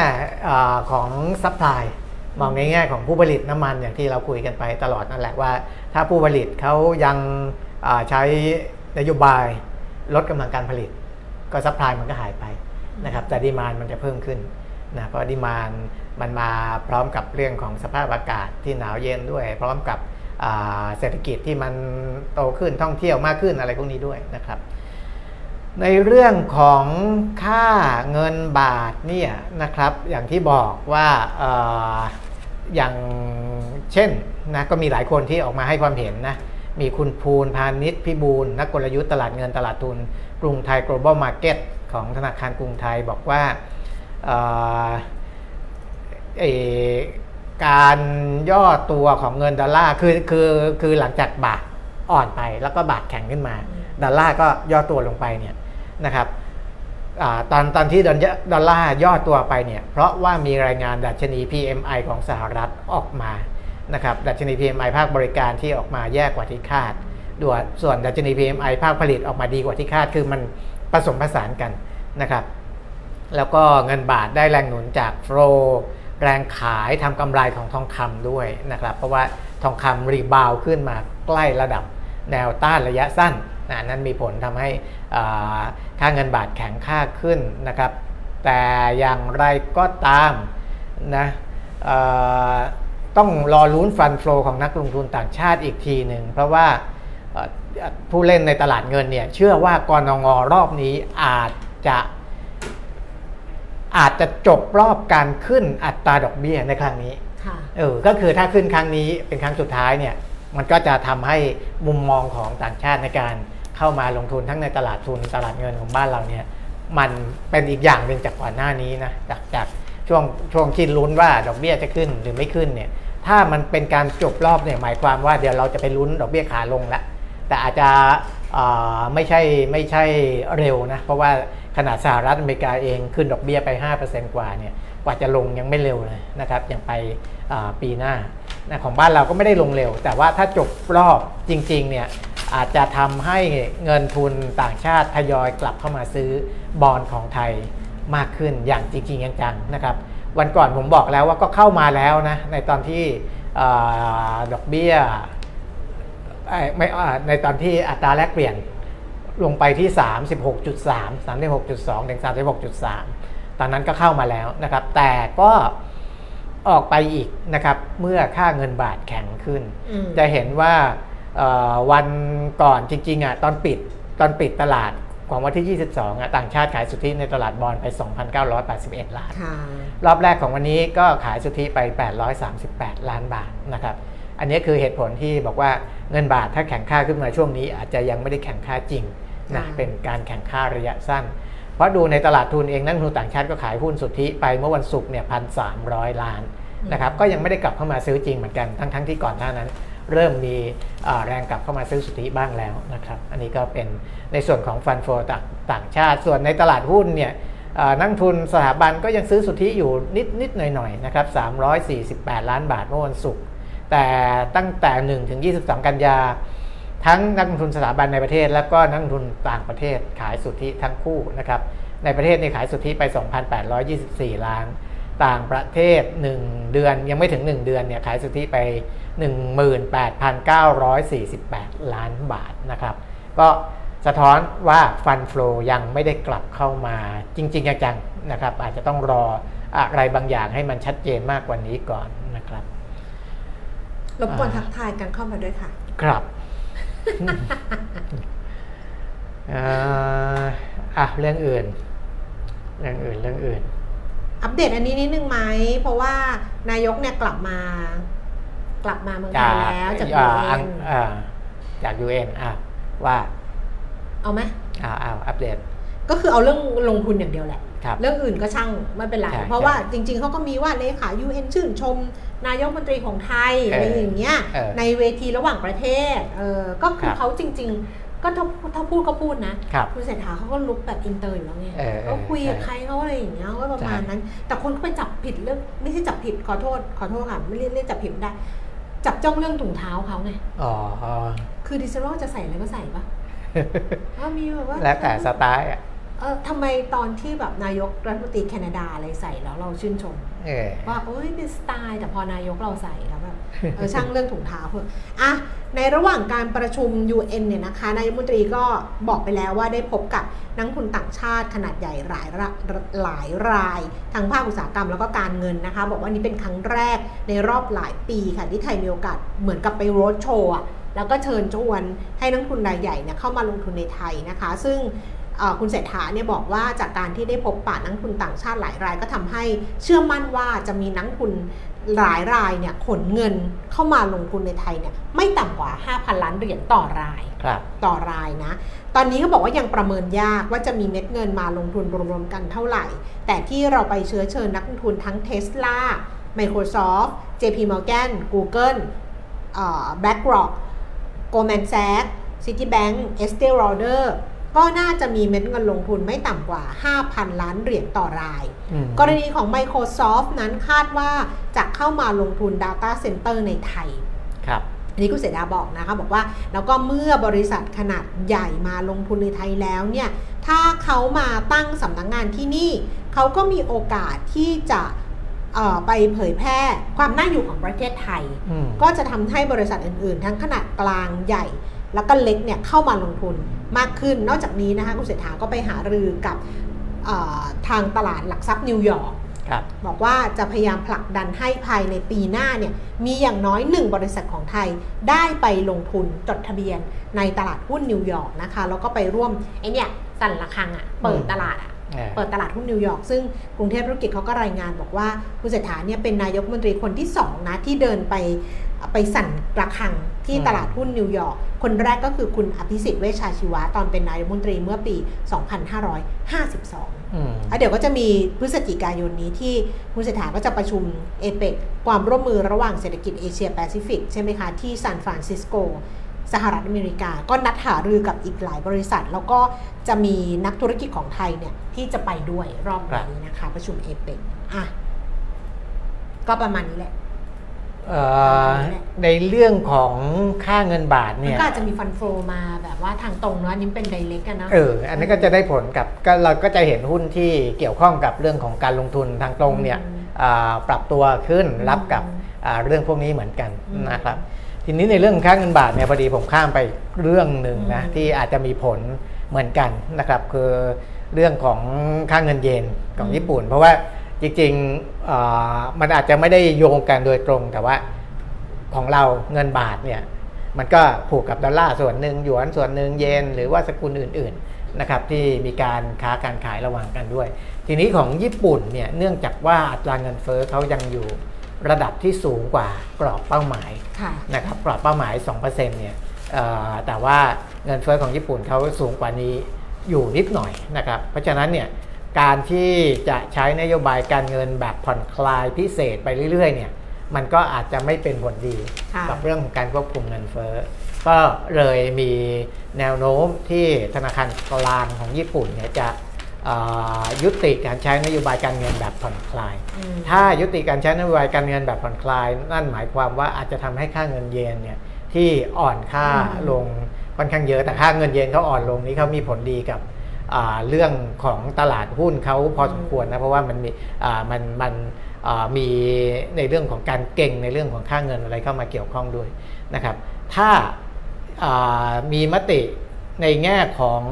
ของ supply มองในแง่ของผู้ผลิตน้ำมันอย่างที่เราคุยกันไปตลอดนั่นแหละว่า ถ้าผู้ผลิตเขายังใช้นโยบายลดกำลังการผลิต ก็ supply มันก็หายไปนะครับแต่ demand มันจะเพิ่มขึ้นนะเพราะดีมานมันมาพร้อมกับเรื่องของสภาพอากาศที่หนาวเย็นด้วย พร้อมกับ เศรษฐกิจที่มันโตขึ้นท่องเที่ยวมากขึ้นอะไรพวกนี้ด้วยนะครับ ในเรื่องของค่าเงินบาทเนี่ยนะครับอย่างที่บอกว่าออย่างเช่นนะก็มีหลายคนที่ออกมาให้ความเห็นนะมีคุณภูลพาณิชย์พิบูลนักกลยุทธ์ตลาดเงินตลาดทุน กรุงไทย global market ของธนาคารกรุงไทยบอกว่าเอ การย่อตัวของเงินดอลลาร์คือคือคือหลังจากบาทอ่อนไปแล้วก็บาทแข็งขึ้นมา ดอลลาร์ก็ย่อตัวลงไปเนี่ยนะครับอตอนตอนที่ดอลดอลลาร์ย่อตัวไปเนี่ยเพราะว่ามีรายงานดัชนี PMI ของสหรัฐออกมานะครับดัชนี PMI ภาคบริการที่ออกมาแย่กว่าที่คาดด้วยส่วนดัชนี PMI ภาคผลิตออกมาดีกว่าที่คาดคือมันผสมผสานกันนะครับแล้วก็เงินบาทได้แรงหนุนจากโฟล แรงขายทำกำไรของทองคำด้วยนะครับเพราะว่าทองคำรีบาวขึ้นมาใกล้ระดับแนวต้านระยะสั้นนะนั่นมีผลทำให้ค่าเงินบาทแข็งค่าขึ้นนะครับ แต่อย่างไรก็ตามนะต้องรอลุ้นฟันโฟลของนักลงทุนต่างชาติอีกทีหนึ่งเพราะว่าผู้เล่นในตลาดเงินเนี่ยเชื่อว่ากรงงรอบนี้อาจจะ อาจจะจบรอบการขึ้นอัตราดอกเบี้ยในครั้งนี้ค่ะเออก็คือถ้าขึ้นครั้งนี้เป็นครั้งสุดท้ายเนี่ยมันก็จะทำให้มุมมองของต่างชาติในการเข้ามาลงทุนทั้งในตลาดทุนตลาดเงินของบ้านเราเนี่ยมันเป็นอีกอย่างหนึ่งจากก่อนหน้านี้นะจากจากช่วงช่วงคิดลุ้นว่าดอกเบี้ยจะขึ้นหรือไม่ขึ้นเนี่ยถ้ามันเป็นการจบรอบเนี่ยหมายความว่าเดี๋ยวเราจะไปลุ้นดอกเบี้ยขาลงละแต่อาจจะเอ่อไม่ใช่ไม่ใช่เร็วนะเพราะว่า ขนาดสหรัฐอเมริกาเองขึ้นดอกเบี้ยไป 5%กว่าเนี่ยกว่าจะลงยังไม่เร็วเลยนะครับอย่างไปปีหน้านะของบ้านเราก็ไม่ได้ลงเร็ว แต่ว่าถ้าจบรอบจริงๆเนี่ยอาจจะทำให้เงินทุนต่างชาติทยอยกลับเข้ามาซื้อบอลของไทยมากขึ้นอย่างจริงๆจังๆนะครับ วันก่อนผมบอกแล้วว่าก็เข้ามาแล้วนะในตอนที่อดอกเบี้ยไม่อ่าในตอนที่อัตราแลกเปลี่ยน ลงไปที่ 36.3 36.2 ถึง 36.3 ตอนนั้นก็เข้ามาแล้วนะครับ แต่ก็ออกไปอีกนะครับ เมื่อค่าเงินบาทแข็งขึ้นอืมจะเห็นว่าเอ่อวันก่อนจริงๆอะตอนปิดตอนปิดตลาดของวันที่ 22อะต่างชาติขายสุทธิในตลาดบอลไป 2,981 ล้านค่ะรอบแรกของวันนี้ก็ขายสุทธิไป 838 ล้านบาทนะครับ อันนี้คือเหตุผลที่บอกว่า เงินบาทถ้าแข็งค่าขึ้นมาช่วงนี้ อาจจะยังไม่ได้แข็งค่าจริงนะค่ะเป็นการแข่งค่าระยะสั้น เพราะดูในตลาดทุนเองนักลงทุนต่างชาติก็ขายหุ้นสุทธิไปเมื่อวันศุกร์เนี่ยพันสามล้านนะครับก็ยังไม่ได้กลับเข้ามาซื้อจริงเหมือนกันทั้งๆที่ก่อนหน้านั้น เริ่มมีอ่าแรงกลับเข้ามาซื้อสุทธิบ้างแล้วนะครับอันนี้ก็เป็นในส่วนของฟันโฟต่างต่างชาติ ส่วนในตลาดหุ้นเนี่ยอ่านักลงทุนสถาบันก็ยังซื้อสุทธิอยู่นิดนิดหน่อยหน่อยๆนะครับ348 ล้านบาทเมื่อวันศุกร์ แต่ตั้งแต่1ถึง22 กันยา ทั้งนักลงทุนสถาบันในประเทศ แล้วก็นักลงทุนต่างประเทศขายสุทธิทั้งคู่นะครับในประเทศนี่ขายสุทธิไป 2,824 ล้าน ต่างประเทศ 1 เดือนยังไม่ถึง 1 เดือนเนี่ยขายสุทธิไป 18,948 ล้านบาทนะครับก็สะท้อนว่าฟันฟลอยังไม่ได้กลับเข้ามาจริง ๆ จังๆนะครับอาจจะต้องรออะไรบางอย่างให้มันชัดเจนมากกว่านี้ก่อนนะครับ รบกวนอ่าทักทายกันเข้ามาด้วยค่ะ ครับเอ่ออะเรื่องอื่น เรื่องอื่นเรื่องอื่น อัปเดตอันนี้นิดนึงไหม เพราะว่านายกเนี่ยกลับมา กลับมาเมืองไทจากยแล้วจากอ่ายูเอ็อังนอ่าจากยูเอ็นอะว่า เอาไหมอ่าอ้าวอัปเดต ก็คือเอาเรื่องลงทุนอย่างเดียวแหละครับเรื่องอื่นก็ช่างไม่เป็นไรใช่เพราะว่าใช่จริง ๆเขาก็มีว่าเลขา UN ชื่นชม นายกรัฐมนตรีของไทยเออออะไรอย่างเงี้ยเออในเวทีระหว่างประเทเออก็คืคอรับเขาจริง ๆก็ถ้าถ้าพูดก็พูดนะครับคุณเศรษฐาเขาก็ look แบบอินเตอร์อยู่แล้วไงเออเออเขาคุยกับใช่ใครเขาอะไรอย่างเงี้ยก็ประมาณใช่นั้น แต่คนก็ไปจับผิดเรื่องไม่ใช่จับผิดขอโทษขอโทษค่ะไม่เรียกเรียกจับผิดไม่ได้ จับจ้องเรื่องถุงเท้าเขาไงอ๋ออ๋อคือดิฉันว่าจะใส่อะไรก็ใส่ปะว่ามีแบบว่าแล้วแต่สไตล์อะ เออทำไมตอนที่แบบนายกรัฐมนตรีแคนาดาอะไรใส่แล้วเราชื่นชมเออว่าโอ้ยเป็นสไตล์แต่พอนายกเราใส่แล้วแบบเออช่างเรื่องถุงเท้าเพื่อะอะในระหว่างการประชุม UN เนี่ยนะคะนายกรัฐมนตรีก็บอกไปแล้วว่าได้พบกับนักลงทุนต่างชาติขนาดใหญ่หลายระหลายรายทางภาคอุตสาหกรรมแล้วก็การเงินนะคะ บอกว่านี่เป็นครั้งแรกในรอบหลายปีค่ะที่ไทยมีโอกาสเหมือนกับไปโรดโชว์อะแล้วก็เชิญชวนให้นักลงทุนรายใหญ่เนี่ยเข้ามาลงทุนในไทยนะคะ ซึ่งเอ่อ คุณเศรษฐาเนี่ยบอกว่าจากการที่ได้พบปะนักลงทุนต่างชาติหลายรายก็ทำให้เชื่อมั่นว่าจะมีนักลงทุนหลายรายเนี่ยขนเงินเข้ามาลงทุนในไทยเนี่ยไม่ต่ำกว่า 5,000 ล้านเหรียญต่อรายครับต่อรายนะ ตอนนี้ก็บอกว่ายังประเมินยากว่าจะมีเม็ดเงินมาลงทุนรวมๆกันเท่าไหร่ แต่ที่เราไปเชื้อเชิญนักลงทุนทั้ง Tesla Microsoft JP Morgan Google เอ่อ BlackRock Goldman Sachs Citibank Estee Lauder ก็น่าจะมีเม็ดเงินลงทุนไม่ต่ำกว่า 5,000 ล้านเหรียญต่อรายอืมกรณีของ Microsoft นั้นคาดว่าจะเข้ามาลงทุน Data Center ในไทย ครับอันนี้คุณเสดาบอกนะคะบอกว่าแล้วก็เมื่อบริษัทขนาดใหญ่มาลงทุนในไทยแล้วเนี่ยถ้าเขามาตั้งสำนักงงานที่นี่ เขาก็มีโอกาสที่จะเอ่อไปเผยแพร่ความน่าอยู่ของประเทศไทยอืมก็จะทำให้บริษัทอื่นๆ ทั้งขนาดกลางใหญ่ แล้วก็เล็กเนี่ยเข้ามาลงทุน มากขึ้น นอกจากนี้นะคะคุณเศรษฐาก็ไปหารือกับเอ่อทางตลาดหลักทรัพย์นิวยอร์กครับบอกว่าจะพยายามผลักดันให้ภายในปีหน้าเนี่ยมีอย่างน้อยหนึ่งบริษัทของไทยได้ไปลงทุนจดทะเบียนในตลาดหุ้นนิวยอร์กนะคะแล้วก็ไปร่วมไอเนี่ยสั่นระฆังอะ่ะเปิดตลาดอะ่ะเออเปิดตลาดหุ้นนิวยอร์กซึ่งกรุงเทพธุรกิจเขาก็รายงานบอกว่าคุณเศรษฐาเนี่ยเป็นนายกรัฐมนตรีคนที่สองนะ ที่เดินไป ไปสั่นระฆังที่ตลาดหุ้นนิวยอร์ก คนแรกก็คือคุณอภิสิทธิ์เวชชาชีวะ ตอนเป็นนายกรัฐมนตรีเมื่อปี 2552อืมแล้วเดี๋ยวก็จะมีพฤศจิกายนนี้ที่คุณเศรษฐาก็จะประชุมเอเปกความร่วมมือระหว่างเศรษฐกิจเอเชียแปซิฟิกใช่ไหมคะที่ซานฟรานซิสโกสหรัฐอเมริกา ก็นัดหารือกับอีกหลายบริษัท แล้วก็จะมีนักธุรกิจของไทยเนี่ยที่จะไปด้วยรอบนี้นะคะ ประชุมเอเปกอะก็ประมาณนี้แหละเอ่อ ในเรื่องของค่าเงินบาทมันเนี่ยก็อาจจะมีฟันโฟมาแบบว่าทางตรงเนอะอันนี้เป็นไดเ c กกันนะเอออันนี้ก็จะได้ผลกับก็เราก็จะเห็นหุ้นที่เกี่ยวข้องกับเรื่องของการลงทุนทางตรงเนี่ยอืมอ่าปรับตัวขึ้นอืมรับกับอ่าเรื่องพวกนี้เหมือนกันอืมนะครับ ทีนี้ในเรื่องของค่าเงินบาทเนี่ยพอดีผมข้ามไปเรื่องหนึ่งนะอืมที่อาจจะมีผลเหมือนกันนะครับ คือเรื่องของค่าเงินเยนของญี่ปุ่น เพราะว่า จริงๆอ่ามันอาจจะไม่ได้โยงกันโดยตรง แต่ว่าของเราเงินบาทเนี่ยมันก็ผูกกับดอลลาร์ส่วนหนึ่งหยวนส่วนหนึ่งเยนหรือว่าสกุลอื่นๆนะครับที่มีการค้าการขายระหว่างกันด้วย ทีนี้ของญี่ปุ่นเนี่ยเนื่องจากว่าอัตราเงินเฟ้อเขายังอยู่ระดับที่สูงกว่ากรอบเป้าหมายค่ะนะครับกรอบเป้าหมาย 2%เนี่ยเอ่อแต่ว่าเงินเฟ้อของญี่ปุ่นเขาสูงกว่านี้อยู่นิดหน่อยนะครับเพราะฉะนั้นเนี่ย การที่จะใช้นโยบายการเงินแบบผ่อนคลายพิเศษไปเรื่อยๆเนี่ยมันก็อาจจะไม่เป็นผลดีค่ะกับเรื่องของการควบคุมเงินเฟ้อ ก็เลยมีแนวโน้มที่ธนาคารกลางของญี่ปุ่นเนี่ยจะเอ่อยุติการใช้นโยบายการเงินแบบผ่อนคลายอืมถ้ายุติการใช้นโยบายการเงินแบบผ่อนคลาย นั่นหมายความว่าอาจจะทำให้ค่าเงินเยนเนี่ยที่อ่อนค่าอืมลงค่อนข้างเยอะแต่ค่าเงินเยนเขาอ่อนลงนี้เขามีผลดีกับอ่า เรื่องของตลาดหุ้นเขาพอสมควรนะเพราะว่ามันมีอ่ามันมันอ่ามีในเรื่องของการเก่งในเรื่องของค่าเงินอะไรเข้ามาเกี่ยวข้องด้วยนะครับ ถ้าอ่ามีมติในแง่ของ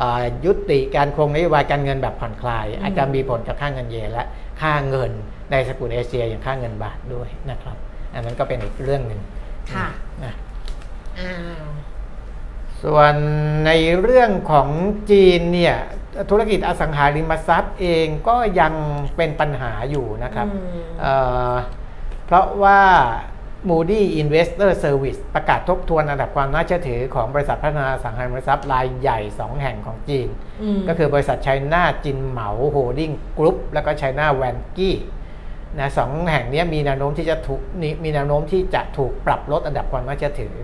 อายุติการคงนโยบายการเงินแบบผ่อนคลายอืมอาจจะมีผลกับค่าเงินเยนและค่าเงินในสกุลเอเชียอย่างค่าเงินบาทด้วยนะครับ อันนั้นก็เป็นอีกเรื่องหนึ่งค่ะนะอ้าว ส่วนในเรื่องของจีนเนี่ยธุรกิจอสังหาริมทรัพย์เองก็ยังเป็นปัญหาอยู่นะครับอืมเอ่อเพราะว่า Moody Investor Service ประกาศทบทวนอันดับความน่าเชื่อถือของบริษัทพัฒนาอสังหาริมทรัพย์รายใหญ่ 2 แห่งของจีนมก็คือบริษัท China Jinmao Holding Group แล้วก็ China Vanke นะสองแห่งเนี้ยมีแนวโน้มที่จะถูกนี่มีแนวโน้มที่จะถูกปรับลดอันดับความน่าเชื่อถือ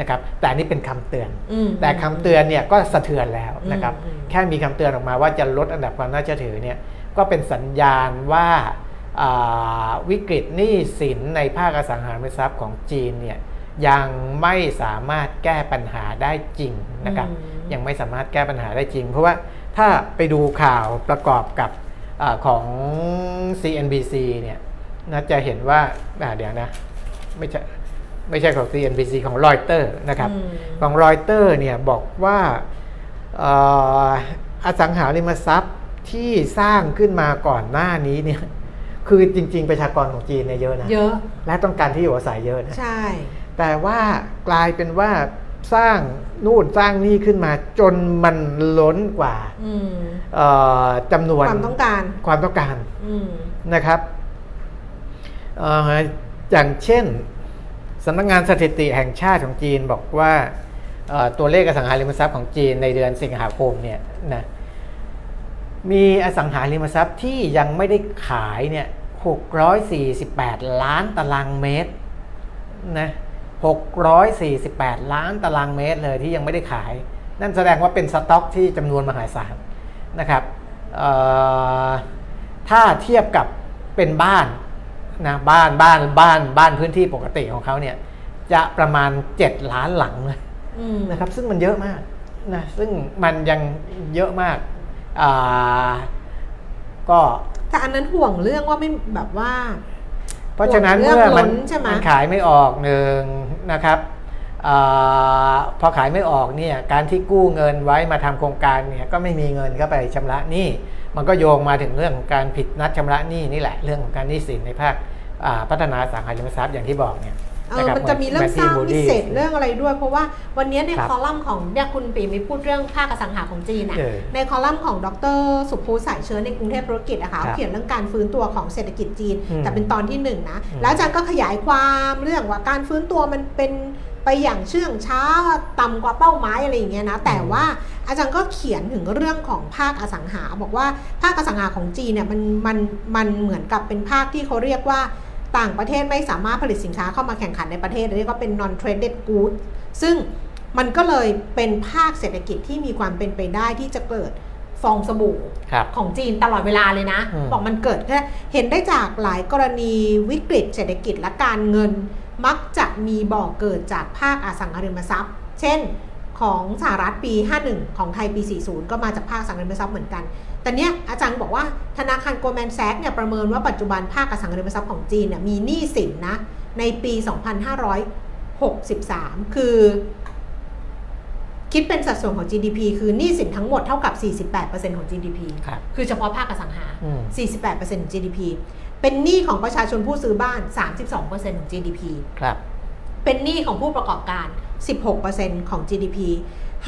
นะครับแต่อันนี่เป็นคำเตือนอืมแต่คำเตือนเนี่ยก็สะเทือนแล้วนะครับอืมอืมแค่มีคำเตือนออกมาว่าจะลดอันดับความน่าเชื่อถือเนี่ยก็เป็นสัญญาณว่าอ่าวิกฤตหนี้สินในภาคอสังหาริมทรัพย์ของจีนเนี่ยยังไม่สามารถแก้ปัญหาได้จริงนะครับอืมยังไม่สามารถแก้ปัญหาได้จริง เพราะว่าถ้าไปดูข่าวประกอบกับอาของ CNBC เนี่ยนะจะเห็นว่าอ่าเดี๋ยวนะไม่ใช่ ไม่ใช่ของ CNBC ของรอยเตอร์นะครับอืมของรอยเตอร์เนี่ยบอกว่าเอ่ออสังหาริมทรัพย์ที่สร้างขึ้นมาก่อนหน้านี้เนี่ยคือจริง ๆ ประชากรของจีนเนี่ยเยอะนะเยอะ และต้องการที่อยู่อาศัยเยอะนะใช่ แต่ว่ากลายเป็นว่าสร้างนู่นสร้างนี่ขึ้นมาจนมันล้นกว่าอืมเอ่อจำนวนความต้องการความต้องการอืมนะครับเอ่ออย่างเช่น สำนักงงานสถิติแห่งชาติของจีนบอกว่าตัวเลขอสังหาริมทรัพย์ของจีนในเดือนสิงหาคมเนี่ยนะมีอสังหาริมทรัพย์ที่ยังไม่ได้ขายเนี่ย648 ล้านตารางเมตรนะ648 ล้านตารางเมตรเลยที่ยังไม่ได้ขาย นั่นแสดงว่าเป็นสต็อกที่จำนวนมหาศาลนะครับถ้าเทียบกับเป็นบ้าน นะบ้านบ้านบ้านบ้านพื้นที่ปกติของเขาเนี่ย จะประมาณ 7 ล้านหลังเลยอืมนะครับ ซึ่งมันเยอะมากนะซึ่งมันยังเยอะมากอ่าก็แต่อันนั้นห่วงเรื่องว่าไม่แบบว่า เพราะฉะนั้นเรื่องเมื่อมันล้นใช่ไหมมันขายไม่ออกหนึ่งนะครับอาพอขายไม่ออกเนี่ยการที่กู้เงินไว้มาทำโครงการเนี่ยก็ไม่มีเงินเข้าไปชำระหนี้มันก็โยงมาถึงเรื่องของการผิดนัดชำระหนี้นี่แหละเรื่องของการหนี้สินในภาคอ่า พัฒนาอสังหาริมทรัพย์อย่างที่บอกเนี่ยเออมันจะมีเรื่องสร้างวิเศษเรื่องอะไรด้วย เพราะว่าวันนี้ในครับคอลัมน์ของเนี่ยคุณปีมีพูดเรื่องภาคอสังหาของจีนอะเออในคอลัมน์ของดรสุภูสายเชื้อในกรุงเทพธุรกิจอะค่ะครับเขาเขียนเรื่องการฟื้นตัวของเศรษฐกิจจีนอืมแต่เป็นตอนที่หนึ่งนะอืมแล้วอาจารย์ก็ขยายความเรื่องว่าการฟื้นตัวมันเป็นไปอย่างเชื่องช้าต่ำกว่าเป้าหมายอะไรอย่างเงี้ยนะแต่ว่าอาจารย์ก็เขียนถึงเรื่องของภาคอสังหา บอกว่าภาคอสังหาของจีนเนี่ยมันมันมันเหมือนกับเป็นภาคที่เขาเรียกว่า ต่างประเทศไม่สามารถผลิตสินค้าเข้ามาแข่งขันในประเทศเรียกว่าเป็น non traded goods ซึ่งมันก็เลยเป็นภาคเศรษฐกิจที่มีความเป็นไปได้ที่จะเกิดฟองสบู่ครับของจีนตลอดเวลาเลยนะอืมบอกมันเกิดแค่เห็นได้จากหลายกรณีวิกฤตเศรษฐกิจและการเงิน มักจะมีบ่อกเกิดจากภาคอสังหาริมทรัพย์ เช่นของสหรัฐปี 51 ของไทยปี 40 ก็มาจากภาคอสังหาริมทรัพย์เหมือนกัน แต่เนี้ยอาจารย์บอกว่าธนาคารโกลแมนแซกเนี่ยประเมินว่าปัจจุบันภาคอสังหาริมทรัพย์ของจีนเนี่ยมีหนี้สินนะในปี 2563 คือ คิดเป็นสัดส่วนของ GDP คือหนี้สินทั้งหมดเท่ากับ 48%ของ GDP ครับคือเฉพาะภาคอสังหาอืม48%ของ GDP เป็นหนี้ของประชาชนผู้ซื้อบ้าน 32%ของ GDP ครับเป็นหนี้ของผู้ประกอบการ 16%ของ GDP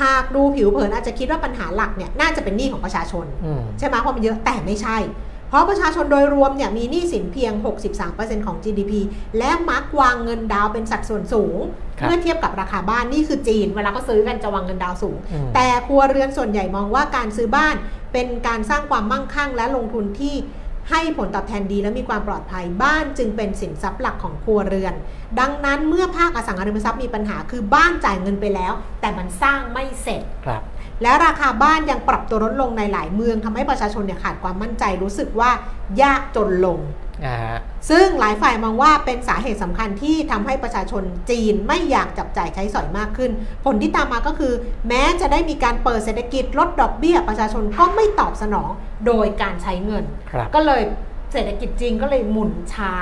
หากดูผิวเผินอาจจะคิดว่าปัญหาหลักเนี่ยน่าจะเป็นหนี้ของประชาชนอืมใช่ไหมเพราะมันเยอะแต่ไม่ใช่ เพราะประชาชนโดยรวมเนี่ยมีหนี้สินเพียง 63%ของ GDP และมักวางเงินดาวน์เป็นสัดส่วนสูงครับเมื่อเทียบกับราคาบ้านนี่คือจีน เวลาเขาซื้อกันจะวางเงินดาวน์สูงอืมแต่ครัวเรือนส่วนใหญ่มองว่าการซื้อบ้านเป็นการสร้างความมั่งคั่งและลงทุนที่ ให้ผลตอบแทนดีและมีความปลอดภัยบ้านจึงเป็นสินทรัพย์หลักของครัวเรือน ดังนั้นเมื่อภาคอสังหาริมทรัพย์มีปัญหาคือบ้านจ่ายเงินไปแล้ว แต่มันสร้างไม่เสร็จครับ และราคาบ้านยังปรับตัวลดลงในหลายเมืองทำให้ประชาชนเนี่ยขาดความมั่นใจรู้สึกว่ายากจนลงอ่าฮะซึ่งหลายฝ่ายมองว่าเป็นสาเหตุสำคัญที่ทำให้ประชาชนจีนไม่อยากจับจ่ายใช้สอยมากขึ้น ผลที่ตามมาก็คือ แม้จะได้มีการเปิดเศรษฐกิจลดดอกเบี้ย ประชาชนก็ไม่ตอบสนองโดยการใช้เงินครับก็เลยเศรษฐกิจจีนก็เลยหมุนช้า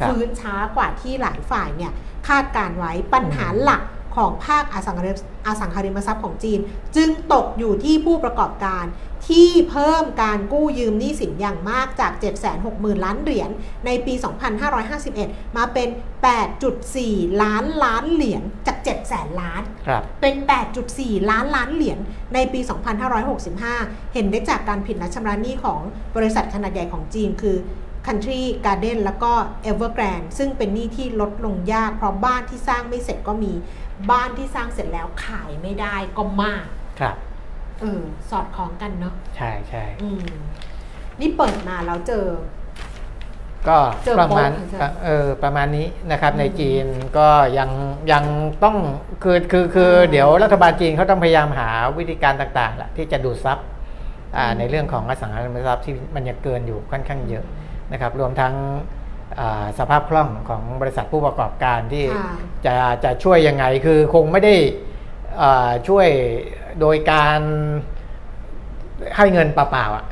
ครับฟื้นช้ากว่าที่หลายฝ่ายเนี่ยคาดการไว้ปัญหาหลัก ของภาคอสังหาริมอสังหาริมทรัพย์ของจีน จึงตกอยู่ที่ผู้ประกอบการที่เพิ่มการกู้ยืมหนี้สินอย่างมากจาก 760,000 ล้านเหรียญในปี 2551 มาเป็น 8.4 ล้านล้านเหรียญจาก 700,000 ล้านครับเป็น 8.4 ล้านล้านเหรียญในปี 2565 เห็นได้จากการผิดนัดชำระหนี้ของบริษัทขนาดใหญ่ของจีนคือ Country Garden แล้วก็ Evergrande ซึ่งเป็นหนี้ที่ลดลงยาก เพราะบ้านที่สร้างไม่เสร็จก็มีบ้านที่สร้างเสร็จแล้วขายไม่ได้ก็มาก ครับ เออสอดคล้องกันเนาะใช่ใช่อืมนี่เปิดมาแล้วเจอ ก็เจอประมาณโป๊ะอาจารย์เออประมาณนี้นะครับอืมในจีนก็ยังยังต้องคือคือคืออืมเดี๋ยวรัฐบาลจีนเขาต้องพยายามหาวิธีการต่างๆแหละที่จะดูดซับอ่าอืมในเรื่องของอสังหาริมทรัพย์ที่มันยังเกินอยู่ค่อนข้างเยอะ นะครับรวมทั้งอ่าสภาพคล่องของบริษัทผู้ประกอบการที่ค่ะจะจะช่วยยังไงคือคงไม่ได้อ่าช่วยโดยการให้เงินเปล่าๆอะ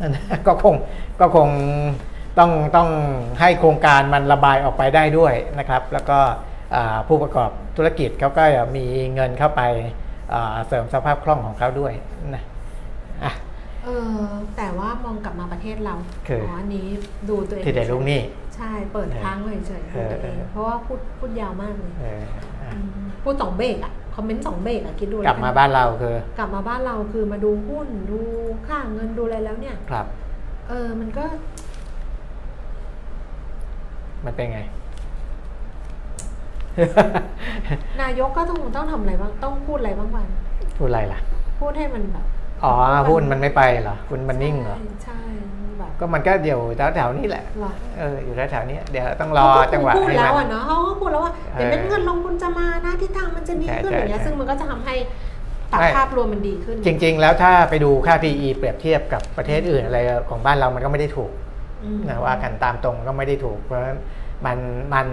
นั่นนะก็คงก็คงต้องต้องให้โครงการมันระบายออกไปได้ด้วยนะครับ แล้วก็อ่าผู้ประกอบธุรกิจเขาก็มีเงินเข้าไปอ่าเสริมสภาพคล่องของเขาด้วยนะอะ เออแต่ว่ามองกลับมาประเทศเราคืออ๋อันนี้ดูตัวเองที่ได้ลูกหนี้ ใช่เปิดค้างเลยเฉยๆดูตัวเองเออ เพราะว่าพูดพูดยาวมากเลยเอออะอืมพูดสองเบรกอะคอมเมนต์สองเบรกอะคิดดูกลับมาบ้านเราคือกลับมาบ้านเราคือมาดูหุ้นดูค่าเงินดูอะไรแล้วเนี่ย ครับ เออมันก็ มันเป็นไง นายกก็ต้องต้องทำอะไรบ้างต้องพูดอะไรบ้างวัน พูดอะไรล่ะ พูดให้มันแบบ อ๋อหุ้นมันไม่ไปเหรอหุ้นมันนิ่งเหรอใช่ใช่แบบก็มันก็เดี๋ยวแถวๆนี้แหละหรอเอออยู่แถวๆนี้เดี๋ยวต้องรอเขาก็จังหวะพูดให้แล้วมัอะนเนาะเขาก็พูดแล้วว่าเออเดี๋ยวเม็ดเงินลงทุนจะมานะทิศทางมันจะดีขึ้นใช่อย่างเงี้ยใช่ซึ่งมันก็จะทำให้ตัดไม่ภาพรวมมันดีขึ้น จริง ๆ แล้วถ้าไปดูค่า PE เปรียบเทียบกับประเทศอื่นอะไรของบ้านเรามันก็ไม่ได้ถูกอืมนะว่ากันตามตรงก็ไม่ได้ถูก เพราะฉะนั้นมันมัน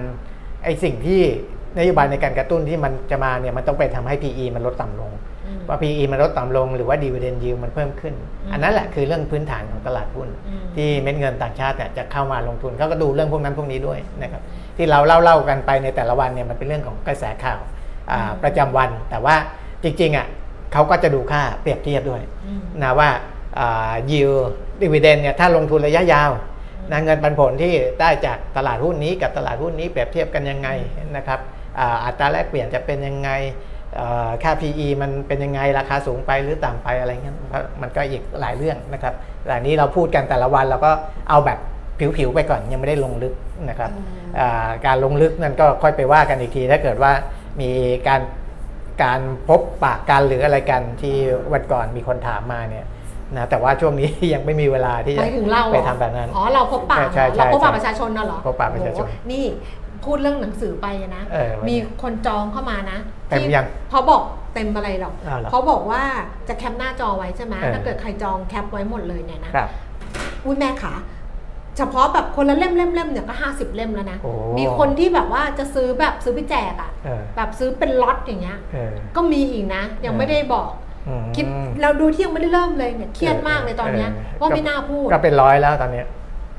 ไอสิ่งที่นโยบายในการกระตุ้นที่มันจะมาเนี่ยมันต้องไปทำให้ PE มันลดต่ำลงอืม ว่า PE มันลดต่ำลงหรือว่า dividend yield มันเพิ่มขึ้นอืมอันนั้นแหละคือเรื่องพื้นฐานของตลาดหุ้นอืมที่เม็ดเงินต่างชาติเนี่ยจะเข้ามาลงทุนเขาก็ดูเรื่องพวกนั้นพวกนี้ด้วยนะครับที่เราเล่าเล่ากันไปในแต่ละวันเนี่ยมันเป็นเรื่องของกระแสข่าวอ่าประจำวัน แต่ว่าจริงๆอะเขาก็จะดูค่าเปรียบเทียบด้วยอืมนะว่ายิวดีเวเดนเนี่ยถ้าลงทุนระยะยาวนะเงินปันผลที่ได้จากตลาดหุ้นนี้กับตลาดหุ้นนี้เปรียบเทียบกันยังไงนะครับอ่าอัตราแลกเปลี่ยนจะเป็นยังไงเอ่อ ค่า PE มันเป็นยังไงราคาสูงไปหรือต่ำไปอะไรเงี้ยมันก็มันก็อีกหลายเรื่องนะครับแต่อันนี้เราพูดกันแต่ละวันเราก็เอาแบบผิวๆไปก่อนยังไม่ได้ลงลึกนะครับอืมอ่าการลงลึกนั่นก็ค่อยไปว่ากันอีกทีถ้าเกิดว่ามีการการพบปะกันหรืออะไรกันที่วันก่อนมีคนถามมาเนี่ยนะแต่ว่าช่วงนี้ยังไม่มีเวลาที่หจะมายถึงเราเหรไปอทำแบบนั้น อ๋อเราพบปะใช่ใช่เราพบปะใช่ประชาชนน่ะเหรอพบปะประชาชนโอ้โหนี่พูดเรื่องหนังสือไปนะเออวันนี้มีคนจองเข้ามานะ เต็มที่ยังเขาบอกเต็มอะไรหรอกอ้าวเหรอเขาบอกว่าจะแคปหน้าจอไว้ใช่ไหมเออถ้าเกิดใครจองแคปไว้หมดเลยเนี่ยนะครับอุ้ยแม่ขาเฉพาะแบบคนละเล่มเล่มเล่มเนี่ยก็ห้าสิบเล่มแล้วนะโอ้มีคนที่แบบว่าจะซื้อแบบซื้อไปแจกอะเออแบบซื้อเป็นล็อตอย่างเงี้ยเออก็มีอีกนะ ยังไม่ได้บอกอืมคิดเราดูที่ยังไม่ได้เริ่มเลยเนี่ยเครียดมากเลยตอนเนี้ยเออว่าไม่น่าพูด ก็เป็นร้อยแล้วตอนเนี้ย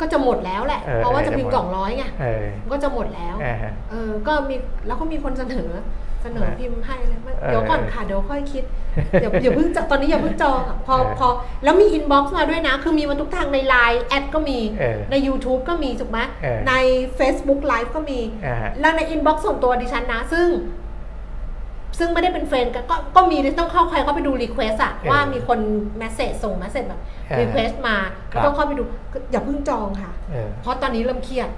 ก็จะหมดแล้วแหละเออเพราะว่าเออจะมีจะหมดกล่องร้อยไงเออก็จะหมดแล้วเออเออ ก็มีแล้วก็มีคนเสนอ เสนอเออพิมพ์ให้เลยว่าเออเดี๋ยวก่อนค่ะเดี๋ยวค่อยคิดเดี๋ยวอย่าเพิ่งจะตอนนี้อย่าเพิ่งจองอะพอเออพอแล้วมี inbox มาด้วยนะ คือมีมาทุกทางใน LINE Ad ก็มีเออใน YouTube ก็มีถูกไหมเออใน Facebook Live ก็มีอ่าฮะแล้วใน inbox ส่วนตัวดิฉันนะ ซึ่ง ซึ่งไม่ได้เป็น friend กันก็ก็มีต้องเข้าใครเข้าไปดู request อะเออว่ามีคน message ส่ง message แบบเออ request มาครับต้องเข้าไปดูก็อย่าเพิ่งจองค่ะเออเพราะตอนนี้เริ่มเครียด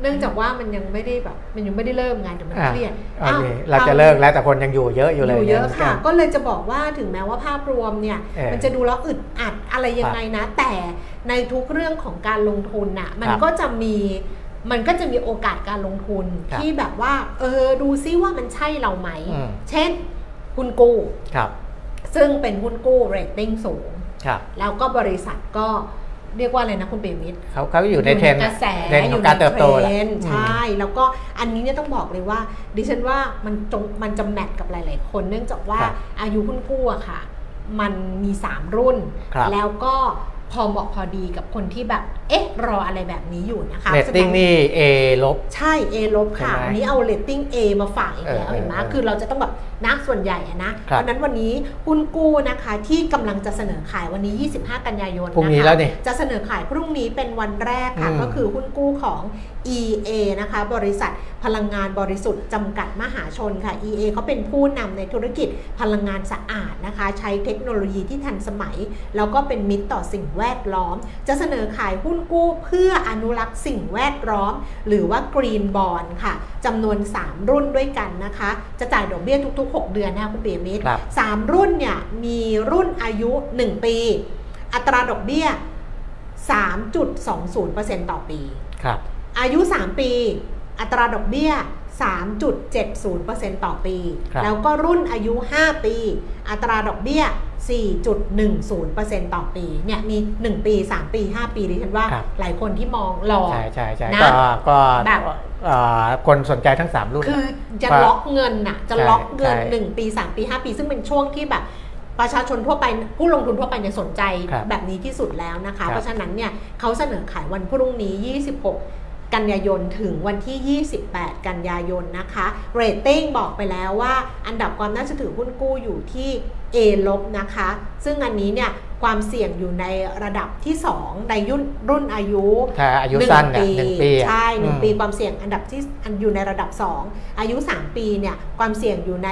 เนื่องจากว่ามันยังไม่ได้แบบ มันยังไม่ได้เริ่มงานแต่มันอะเครียดโอเคอ้วเราจะเลิกแล้วแต่คนยังอยู่เยอะอยู่เลยอยู่เยอะเหมือนกันค่ะก็เลยจะบอกว่าถึงแม้ว่าภาพรวมเนี่ยเออมันจะดูแล้วอึดอัดอะไรยังไงนะ แต่ในทุกเรื่องของการลงทุนน่ะ มันครับก็จะมีมันก็จะมีโอกาสการลงทุนครับที่แบบว่า เออดูซิว่ามันใช่เราไหมอืมเช่นหุ้นกู้ครับซึ่งเป็นหุ้นกู้เรตติ้งสูงครับแล้วก็บริษัทก็ เรียกว่าอะไรนะคุณเปรมิตรเขาเขาอยู่ในเทรนด์กระแสเทรนด์ของการเติบโตแหละอยู่ในเทรนด์ใช่ แล้วก็อันนี้เนี่ยต้องบอกเลยว่า ดิฉันว่ามันจงมันจะ match กับหลาย ๆ คนเนื่องจากว่าครับอายุหุ้นกู้อะค่ะ มันมี 3 รุ่นครับแล้วก็ พอเหมาะพอดีกับคนที่แบบ เอ๊ะ รออะไรแบบนี้อยู่นะคะเรตติ้งนี่ A ลบ ใช่ A ลบค่ะใช่ไหมวันนี้เอา rating A มาฝากอีกแล้วเออเห็นไหมเออคือเราจะต้องแบบนักส่วนใหญ่อะนะครับเพราะฉะนั้นวันนี้หุ้นกู้นะคะที่กำลังจะเสนอขายวันนี้ 25 กันยายนพรุ่งนี้นะคะแล้วนี่จะเสนอขายพรุ่งนี้เป็นวันแรกค่ะอืมก็คือหุ้นกู้ของ EA นะคะ บริษัทพลังงานบริสุทธิ์จำกัดมหาชนค่ะ EA เขาเป็นผู้นำในธุรกิจพลังงานสะอาดนะคะ ใช้เทคโนโลยีที่ทันสมัย แล้วก็เป็นมิตรต่อสิ่งแวดล้อม จะเสนอขายหุ้นกู้เพื่ออนุรักษ์สิ่งแวดล้อม หรือว่า Green Bond ค่ะจำนวน 3 รุ่นด้วยกันนะคะ จะจ่ายดอกเบี้ยทุก ๆ 6 เดือนนะคะคุณเปียมิตรครับสามรุ่นเนี่ยมีรุ่นอายุ 1 ปี อัตราดอกเบี้ย 3.20%ต่อปีครับอายุ 3 ปี อัตราดอกเบี้ย 3.70%ต่อปีครับแล้วก็รุ่นอายุ 5 ปี อัตราดอกเบี้ย 4.10%ต่อปีเนี่ยมี 1 ปี 3 ปี 5 ปีดิฉันว่าครับหลายคนที่มองรอใช่ใช่ใช่นะก็ก็แบบเอ่อคนสนใจทั้ง 3 รุ่น คือจะว่าล็อกเงินน่ะจะใช่ล็อกเงินใช่1ปี 3 ปี 5 ปี ซึ่งเป็นช่วงที่แบบประชาชนทั่วไปผู้ลงทุนทั่วไปเนี่ยสนใจครับแบบนี้ที่สุดแล้วนะครัคะบเพราะฉะนั้นเนี่ยเขาเสนอขายวันพรุ่งนี้ 26 กันยายนถึงวันที่ 28 กันยายนนะคะเรตติ้งบอกไปแล้วว่าอันดับความน่าเชื่อถือหุ้นกู้อยู่ที่ A ลบนะคะ ซึ่งอันนี้เนี่ยความเสี่ยงอยู่ในระดับที่ 2 ในยุ่นรุ่นอายุถ้าอายุสั้นเนี่ยหนึ่งปีอะใช่หนึ่งอืมปีความเสี่ยงอันดับที่อันอยู่ในระดับ 2 อายุ 3 ปีเนี่ยความเสี่ยงอยู่ใน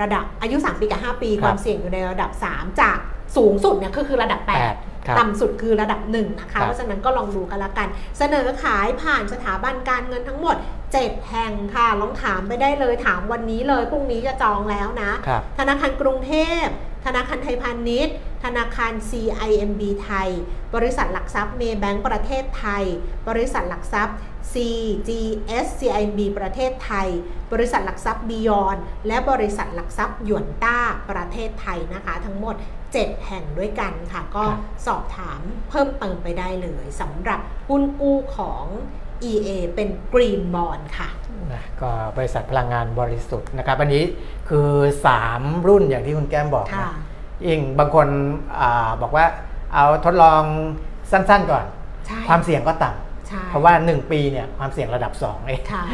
ระดับอายุ 3 ปีกับ 5 ปีครับความเสี่ยงอยู่ในระดับ 3 จากสูงสุดเนี่ยก็คือระดับแปด8ครับ ต่ำสุดคือระดับ1นะครัคะบเพราะฉะนั้นก็ลองดูกันละกัน เสนอขายผ่านสถาบันการเงินทั้งหมด 7 แห่งค่ะ ลองถามไปได้เลยถามวันนี้เลยพรุ่งนี้จะจองแล้วนะครับธนาคารกรุงเทพ ธนาคารไทยพาณิชย์ธนาคาร CIMB ไทย บริษัทหลักทรัพย์เมย์แบงก์ประเทศไทย บริษัทหลักทรัพย์ CGS CIMB ประเทศไทย บริษัทหลักทรัพย์บิยอน และบริษัทหลักทรัพย์หยวนต้าประเทศไทยนะคะ ทั้งหมด 7 แห่งด้วยกันค่ะ ก็ครับสอบถามเพิ่มเติมไปได้เลยสำหรับหุ้นกู้ของ EA เป็น Green Bond ค่ะนะก็บริษัทพลังงานบริสุทธิ์นะครับอันนี้คือ 3 รุ่นอย่างที่คุณแก้มบอกค่ะนะยิ่งบางคนอาบอกว่าเอาทดลองสั้นๆก่อนใช่ความเสี่ยงก็ต่ใช่ำเพราะว่า 1 ปีเนี่ยความเสี่ยงระดับ 2 เองค่ะ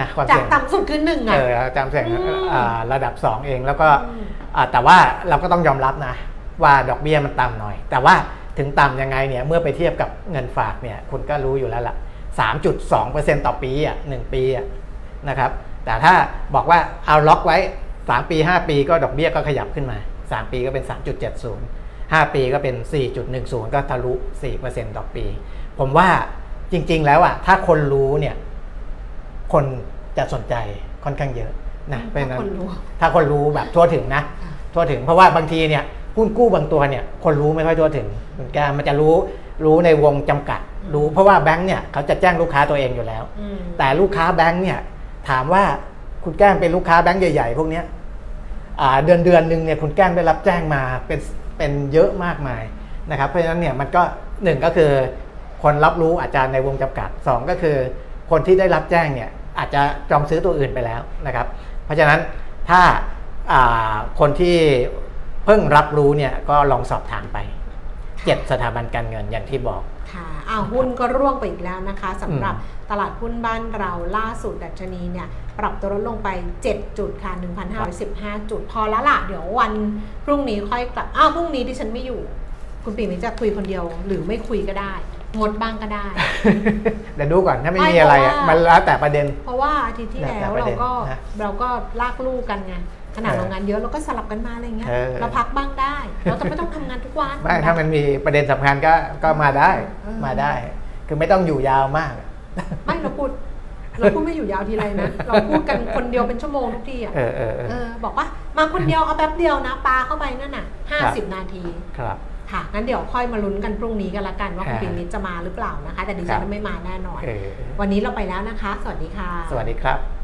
นะความจากเสี่ยงต่ำสุดคือหนึ่งเออะอจำเสี่ยงอืมอ่าระดับ 2 เองแล้วก็อืมอ่าแต่ว่าเราก็ต้องยอมรับนะ ว่าดอกเบี้ยมันต่ำหน่อย แต่ว่าถึงต่ำยังไงเนี่ยเมื่อไปเทียบกับเงินฝากเนี่ยคุณก็รู้อยู่แล้วล่ะ 3.2%ต่อปีอะหนึ่งปีอะนะครับแต่ถ้าบอกว่าเอาล็อกไว้ 3 ปี 5 ปีก็ดอกเบี้ยก็ขยับขึ้นมา 3 ปีก็เป็น 3.70 5 ปีก็เป็น 4.10 ก็ทะลุ 4%ต่อปี ผมว่าจริง ๆ แล้วอะถ้าคนรู้เนี่ยคนจะสนใจค่อนข้างเยอะนะเพราะฉะนั้นคนรู้ถ้าคนรู้แบบทั่วถึงนะค่ะทั่วถึงเพราะว่าบางทีเนี่ย หุ้นกู้บางตัวเนี่ยคนรู้ไม่ค่อยทั่วถึงเหมือนกันมันจะรู้รู้ในวงจำกัด รู้เพราะว่าแบงค์เนี่ยเขาจะแจ้งลูกค้าตัวเองอยู่แล้วอืมแต่ลูกค้าแบงค์เนี่ยถามว่าคุณแก้มเป็นลูกค้าแบงค์ใหญ่ๆพวกเนี้ยอ่าเดือนเดือนหนึ่งเนี่ยคุณแก้มได้รับแจ้งมาเป็นเป็นเยอะมากมายนะครับเพราะฉะนั้นเนี่ยมันก็หนึ่งก็คือคนรับรู้อาจจะในวงจำกัดสองก็คือคนที่ได้รับแจ้งเนี่ยอาจจะจองซื้อตัวอื่นไปแล้วนะครับ เพราะฉะนั้นถ้าอ่าคนที่ เพิ่งรับรู้เนี่ยก็ลองสอบถามไปเจ็ดสถาบันการเงินอย่างที่บอกค่ะอ้าวหุ้นก็ร่วงไปอีกแล้วนะคะสำหรับตลาดหุ้นบ้านเราล่าสุดดัชนีเนี่ยปรับตัวลดลงไป 7 จุดค่ะ 1,515 จุด พอละละเดี๋ยววันพรุ่งนี้ค่อยกลับ อ้าวพรุ่งนี้ดิฉันไม่อยู่ คุณปีมิจะคุยคนเดียวหรือไม่คุยก็ได้ งดบ้างก็ได้เดี๋ยวดูก่อนถ้าไม่ไม่มีอะไรอะเพราะว่ามันแล้วแต่ประเด็น เพราะว่าอาทิตย์ที่แล้วแต่แล้วประเราเด็นก็นะเราก็ลากลูกกันไง ขนาดเออเรางานเยอะเราก็สลับกันมาอะไรเงี้ยเออเราพักบ้างได้ เราจะไม่ต้องทำงานทุกวันไม่ถ้ามันมีประเด็นสำคัญก็ก็มาได้เออมาได้ คือไม่ต้องอยู่ยาวมาก ไม่เราพูดเราพูดไม่อยู่ยาวทีไรนะ เราพูดกันคนเดียวเป็นชั่วโมงทุกทีอะเออเออเออเออบอกว่ามาคนเดียวเอาแป๊บเดียวนะปลาเข้าไปนั่นน่ะห้าครับสิบนาทีครับค่ะงั้นเดี๋ยวค่อยมาลุ้นกันพรุ่งนี้กันละกันว่าคุณอ่าปิ่นนิดจะมาหรือเปล่านะคะ แต่ดิครัฉันบไม่มาแน่นอนเออวันนี้เราไปแล้วนะคะ สวัสดีค่ะ สวัสดีครับ